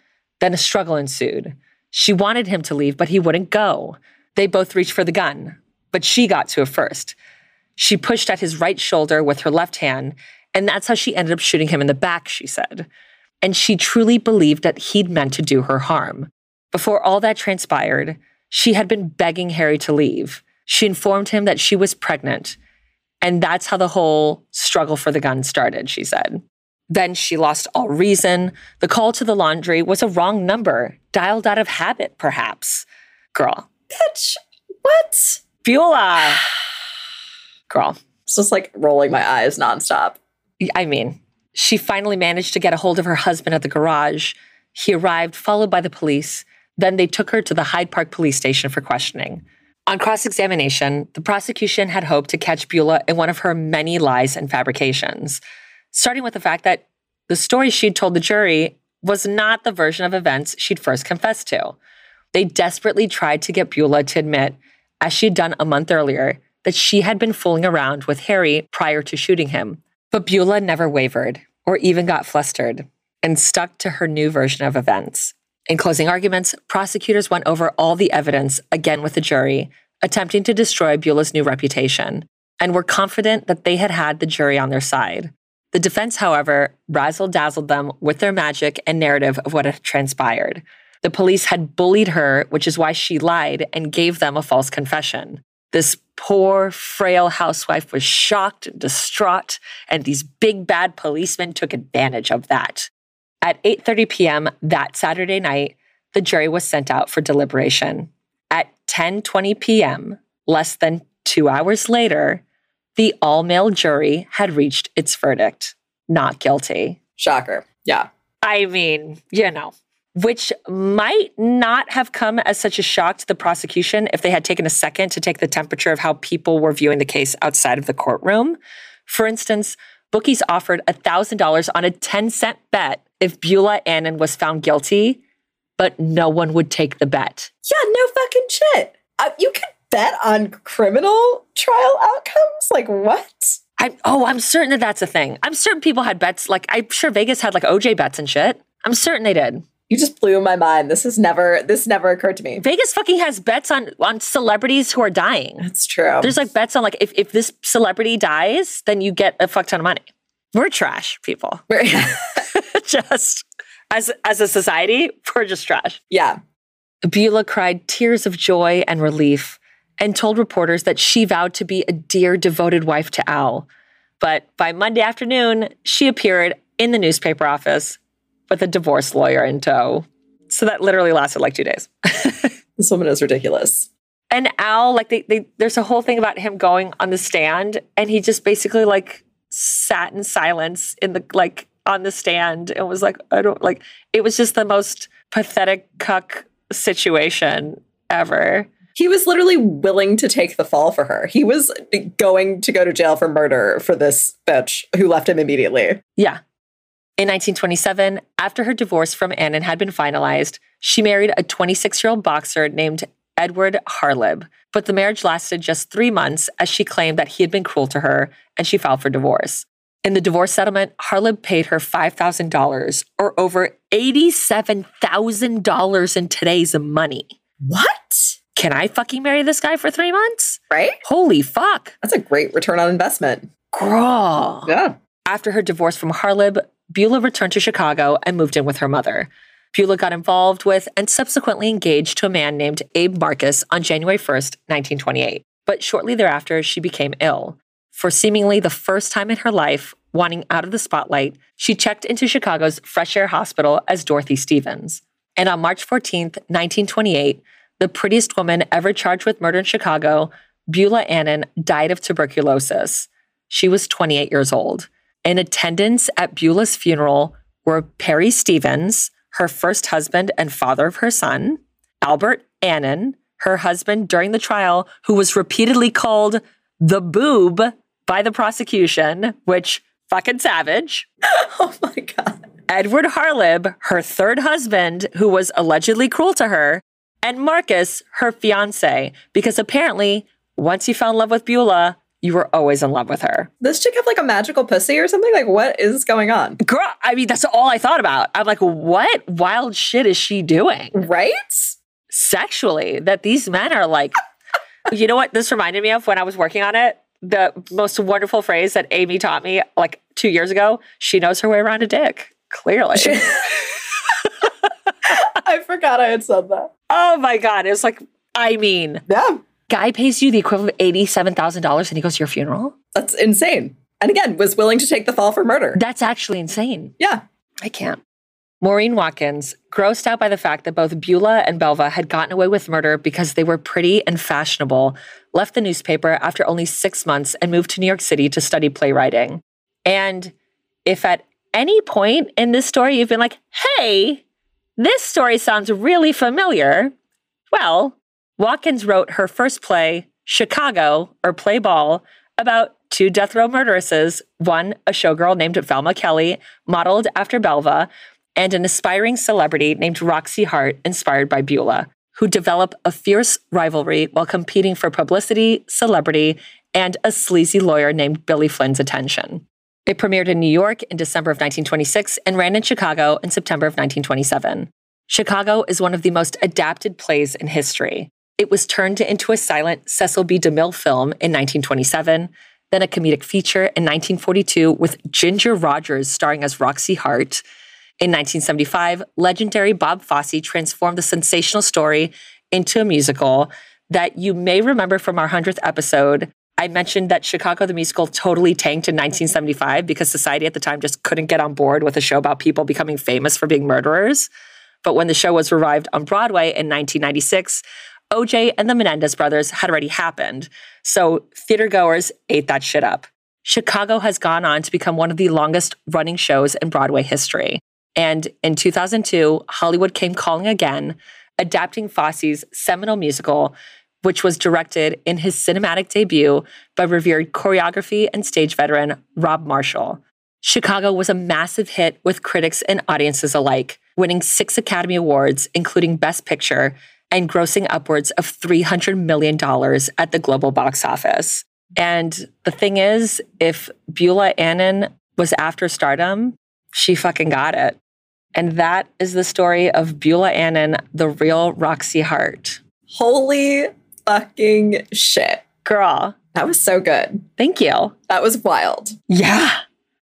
A: Then a struggle ensued. She wanted him to leave, but he wouldn't go. They both reached for the gun, but she got to it first. She pushed at his right shoulder with her left hand, and that's how she ended up shooting him in the back, she said. And she truly believed that he'd meant to do her harm. Before all that transpired, she had been begging Harry to leave. She informed him that she was pregnant. And that's how the whole struggle for the gun started, she said. Then she lost all reason. The call to the laundry was a wrong number, dialed out of habit, perhaps. Girl,
B: Bitch. What?
A: Beulah. Girl,
B: It's just like rolling my eyes nonstop.
A: I mean, she finally managed to get a hold of her husband at the garage. He arrived, followed by the police. Then they took her to the Hyde Park police station for questioning. On cross examination, the prosecution had hoped to catch Beulah in one of her many lies and fabrications, starting with the fact that the story she'd told the jury was not the version of events she'd first confessed to. They desperately tried to get Beulah to admit, as she'd done a month earlier, that she had been fooling around with Harry prior to shooting him. But Beulah never wavered or even got flustered and stuck to her new version of events. In closing arguments, prosecutors went over all the evidence again with the jury, attempting to destroy Beulah's new reputation, and were confident that they had had the jury on their side. The defense, however, razzle dazzled them with their magic and narrative of what had transpired. The police had bullied her, which is why she lied and gave them a false confession. This poor, frail housewife was shocked and distraught, and these big bad policemen took advantage of that. At 8:30 p.m. that Saturday night, the jury was sent out for deliberation. At 10:20 p.m., less than 2 hours later, the all-male jury had reached its verdict, not guilty.
B: Shocker. Yeah.
A: I mean, you know, which might not have come as such a shock to the prosecution if they had taken a second to take the temperature of how people were viewing the case outside of the courtroom. For instance, bookies offered $1,000 on a 10 cent bet if Beulah Annan was found guilty, but no one would take the bet.
B: Yeah, no fucking shit. Uh, you can bet on criminal trial outcomes? Like, what?
A: I, oh, I'm certain that that's a thing. I'm certain people had bets. Like, I'm sure Vegas had like OJ bets and shit. I'm certain they did.
B: You just blew my mind. This has never this never occurred to me.
A: Vegas fucking has bets on on celebrities who are dying.
B: That's true.
A: There's like bets on like if, if this celebrity dies, then you get a fuck ton of money. We're trash people. We're just as as a society, we're just trash.
B: yeah.
A: Beulah cried tears of joy and relief and told reporters that she vowed to be a dear, devoted wife to Al. But by Monday afternoon, she appeared in the newspaper office with a divorce lawyer in tow. So that literally lasted like two days.
B: This woman is ridiculous.
A: and Al, like they, they there's a whole thing about him going on the stand and he just basically like sat in silence in the like on the stand and was like, I don't like it was just the most pathetic cuck situation ever.
B: He was literally willing to take the fall for her. He was going to go to jail for murder for this bitch who left him immediately.
A: Yeah. In 1927, after her divorce from Annan had been finalized, she married a 26 year old boxer named Edward Harlib. But the marriage lasted just three months as she claimed that he had been cruel to her and she filed for divorce. In the divorce settlement, Harlib paid her $5,000 or over $87,000 in today's money.
B: What?
A: Can I fucking marry this guy for three months?
B: Right?
A: Holy fuck.
B: That's a great return on investment.
A: Girl.
B: Yeah.
A: After her divorce from Harlib, Beulah returned to Chicago and moved in with her mother. Beulah got involved with and subsequently engaged to a man named Abe Marcus on January 1st, 1928. But shortly thereafter, she became ill. For seemingly the first time in her life, wanting out of the spotlight, she checked into Chicago's Fresh Air Hospital as Dorothy Stevens. And on March 14th, 1928, the prettiest woman ever charged with murder in Chicago, Beulah Annan, died of tuberculosis. She was 28 years old. In attendance at Beulah's funeral were Perry Stevens, her first husband and father of her son, Albert Annan, her husband during the trial, who was repeatedly called the boob by the prosecution, which fucking savage.
B: Oh my God.
A: Edward Harlib, her third husband, who was allegedly cruel to her, and Marcus, her fiance, because apparently once he fell in love with Beulah, you were always in love with her.
B: This chick have like a magical pussy or something? Like, what is going on?
A: Girl, I mean, that's all I thought about. I'm like, what wild shit is she doing
B: Right?
A: sexually that these men are like, you know what this reminded me of when I was working on it? The most wonderful phrase that Amy taught me like two years ago she knows her way around a dick, clearly.
B: I forgot I had said that.
A: oh my God. It was like, I mean,
B: Yeah.
A: Guy pays you the equivalent of $87,000 and he goes to your funeral?
B: That's insane. And again, was willing to take the fall for murder.
A: That's actually insane.
B: Yeah.
A: I can't. Maurine Watkins, grossed out by the fact that both Beulah and Belva had gotten away with murder because they were pretty and fashionable, left the newspaper after only six months and moved to New York City to study playwriting. And if at any point in this story you've been like, hey, this story sounds really familiar, well, Watkins wrote her first play, Chicago, or Play Ball, about two death row murderesses one, a showgirl named Velma Kelly, modeled after Belva, and an aspiring celebrity named Roxy Hart, inspired by Beulah, who develop a fierce rivalry while competing for publicity, celebrity, and a sleazy lawyer named Billy Flynn's attention. It premiered in New York in December of 1926 and ran in Chicago in September of 1927. Chicago is one of the most adapted plays in history. It was turned into a silent Cecil B. DeMille film in 1927, then a comedic feature in 1942 with Ginger Rogers starring as Roxy Hart. In 1975, legendary Bob Fosse transformed the sensational story into a musical that you may remember from our 100th episode. I mentioned that Chicago the Musical totally tanked in 1975 because society at the time just couldn't get on board with a show about people becoming famous for being murderers. But when the show was revived on Broadway in 1996, OJ and the Menendez brothers had already happened. So theater goers ate that shit up. Chicago has gone on to become one of the longest running shows in Broadway history. And in 2002, Hollywood came calling again, adapting Fosse's seminal musical, which was directed in his cinematic debut by revered choreography and stage veteran Rob Marshall. Chicago was a massive hit with critics and audiences alike, winning six Academy Awards, including Best Picture, and grossing upwards of $300 million at the global box office. And the thing is, if Beulah Annan was after stardom, she fucking got it. And that is the story of Beulah Annan, the real Roxy Hart.
B: Holy fucking shit.
A: Girl,
B: That was so good.
A: thank you.
B: That was wild.
A: Yeah.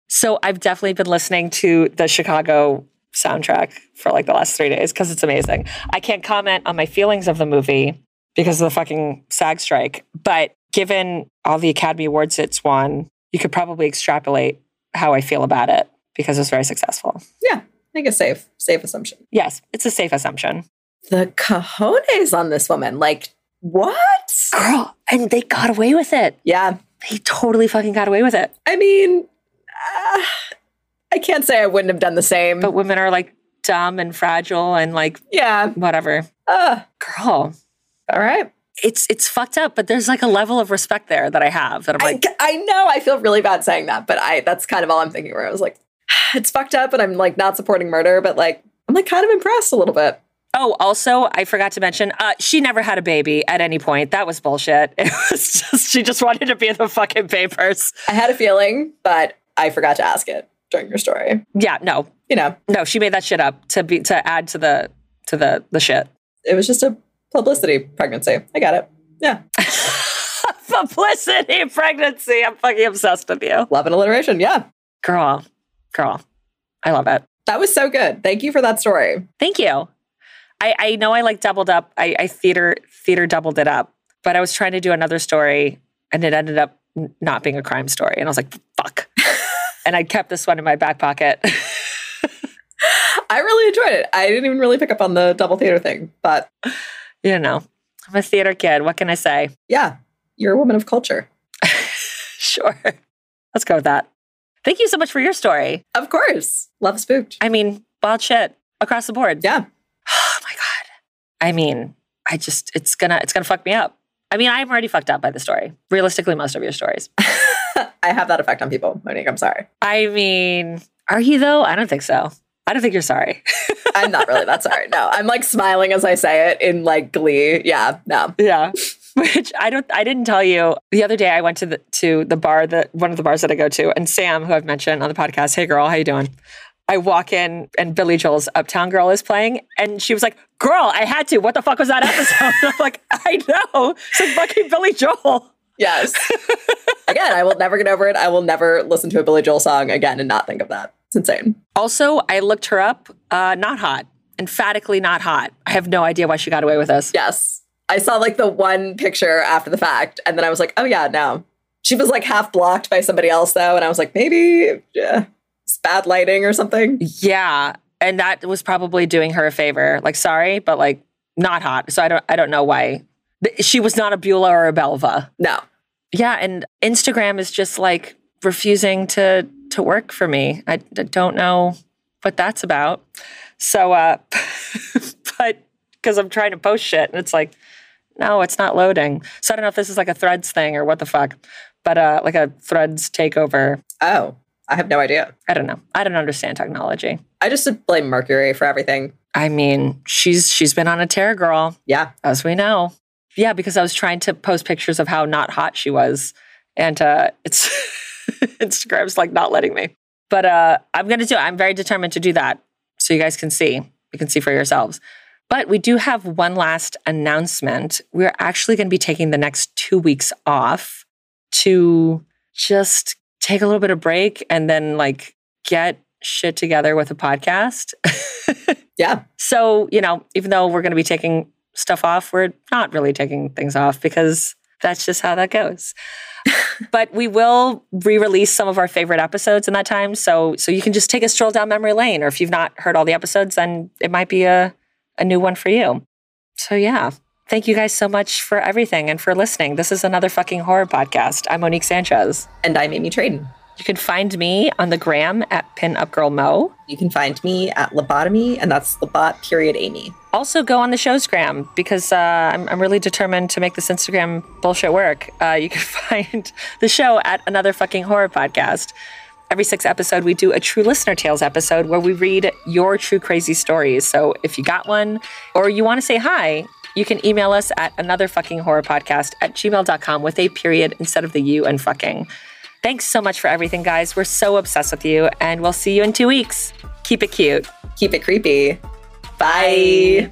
A: So I've definitely been listening to the Chicago soundtrack for like the last three days because it's amazing. I can't comment on my feelings of the movie because of the fucking SAG strike, but given all the Academy Awards it's won, you could probably extrapolate how I feel about it because it's very successful.
B: Yeah, I think a safe, safe assumption.
A: Yes, it's a safe assumption.
B: The cojones on this woman. Like, what?
A: Girl, and they got away with it.
B: Yeah.
A: They totally fucking got away with it.
B: I mean, uh, I can't say I wouldn't have done the same.
A: But women are like dumb and fragile and like
B: yeah.
A: whatever.
B: Uh,
A: Girl,
B: all right.
A: it's it's fucked up, but there's like a level of respect there that I have that I'm like,
B: I, I know I feel really bad saying that, but I that's kind of all I'm thinking where I was like, it's fucked up and I'm like not supporting murder, but like I'm like kind of impressed a little bit.
A: oh, also I forgot to mention, uh, she never had a baby at any point. That was bullshit. It was just she just wanted to be in the fucking papers.
B: I had a feeling, but I forgot to ask it during your story.
A: Yeah, no,
B: You know,
A: no, she made that shit up to be to add to the to the the shit.
B: it was just a publicity pregnancy. I got it. Yeah.
A: Publicity pregnancy. I'm fucking obsessed with you.
B: Love and alliteration. Yeah.
A: Girl, girl. I love it.
B: That was so good. Thank you for that story.
A: Thank you. I, I know I like doubled up. I, I theater theater doubled it up, but I was trying to do another story and it ended up n- not being a crime story. And I was like, fuck. And I kept this one in my back pocket.
B: I really enjoyed it. I didn't even really pick up on the double theater thing, but
A: you know, I'm a theater kid. What can I say?
B: yeah, you're a woman of culture.
A: Sure. Let's go with that. Thank you so much for your story.
B: Of course. Love spooked.
A: I mean, wild shit across the board.
B: Yeah.
A: Oh my god. I mean, I just it's gonna it's gonna fuck me up. I mean, I'm already fucked up by the story. Realistically, most of your stories.
B: I have that effect on people, Monique. I'm sorry.
A: I mean, are you though? I don't think so. I don't think you're sorry.
B: I'm not really that sorry. No, I'm like smiling as I say it in like glee. Yeah, no.
A: yeah. Which I don't I didn't tell you. The other day I went to the to the bar that one of the bars that I go to and Sam, who I've mentioned on the podcast, hey girl, how you doing? I walk in and Billy Joel's Uptown Girl is playing and she was like, Girl, I had to. What the fuck was that episode? I'm like, I know. It's like fucking Billy Joel.
B: Yes. again, I will never get over it. I will never listen to a Billy Joel song again and not think of that. It's insane.
A: Also, I looked her up. Uh, not hot. Emphatically not hot. I have no idea why she got away with this.
B: Yes. I saw like the one picture after the fact, and then I was like, oh yeah, no. She was like half blocked by somebody else though, and I was like, maybe yeah, it's bad lighting or something.
A: Yeah, and that was probably doing her a favor. Like, sorry, but like not hot. So I don't I don't know why. She was not a Beulah or a Belva.
B: No.
A: Yeah, and Instagram is just like refusing to to work for me. I don't know what that's about. So uh but because I'm trying to post shit and it's like no, it's not loading. So I don't know if this is like a threads thing or what the fuck. But uh like a threads takeover.
B: Oh, I have no idea.
A: I don't know. I don't understand technology.
B: I just blame Mercury for everything.
A: I mean, she's she's been on a tear, girl,
B: Yeah.
A: as we know. Yeah, because I was trying to post pictures of how not hot she was, and uh, it's Instagram's like not letting me. But uh, I'm gonna do. it. I'm very determined to do that, so you guys can see. You can see for yourselves. But we do have one last announcement. We're actually going to be taking the next two weeks off to just take a little bit of break and then like get shit together with a podcast.
B: Yeah.
A: So, you know, even though we're going to be taking stuff off, we're not really taking things off because that's just how that goes. but we will re-release some of our favorite episodes in that time. So so you can just take a stroll down memory lane. Or if you've not heard all the episodes, then it might be a, a new one for you. So yeah. Thank you guys so much for everything and for listening. This is another fucking horror podcast. I'm Monique Sanchez.
B: And I'm Amy Traden.
A: You can find me on the gram at pinupgirlmo.
B: You can find me at Lobotomy, and that's Lobot period Amy.
A: also go on the show's gram because uh, I'm, I'm really determined to make this Instagram bullshit work. Uh, you can find the show at another fucking horror podcast. Every six episode, we do a True Listener Tales episode where we read your true crazy stories. So if you got one or you want to say hi, you can email us at another fucking horror podcast at gmail.com with a period instead of the you and fucking. Thanks so much for everything, guys. We're so obsessed with you, and we'll see you in two weeks. Keep it cute.
B: Keep it creepy. Bye.
A: Bye.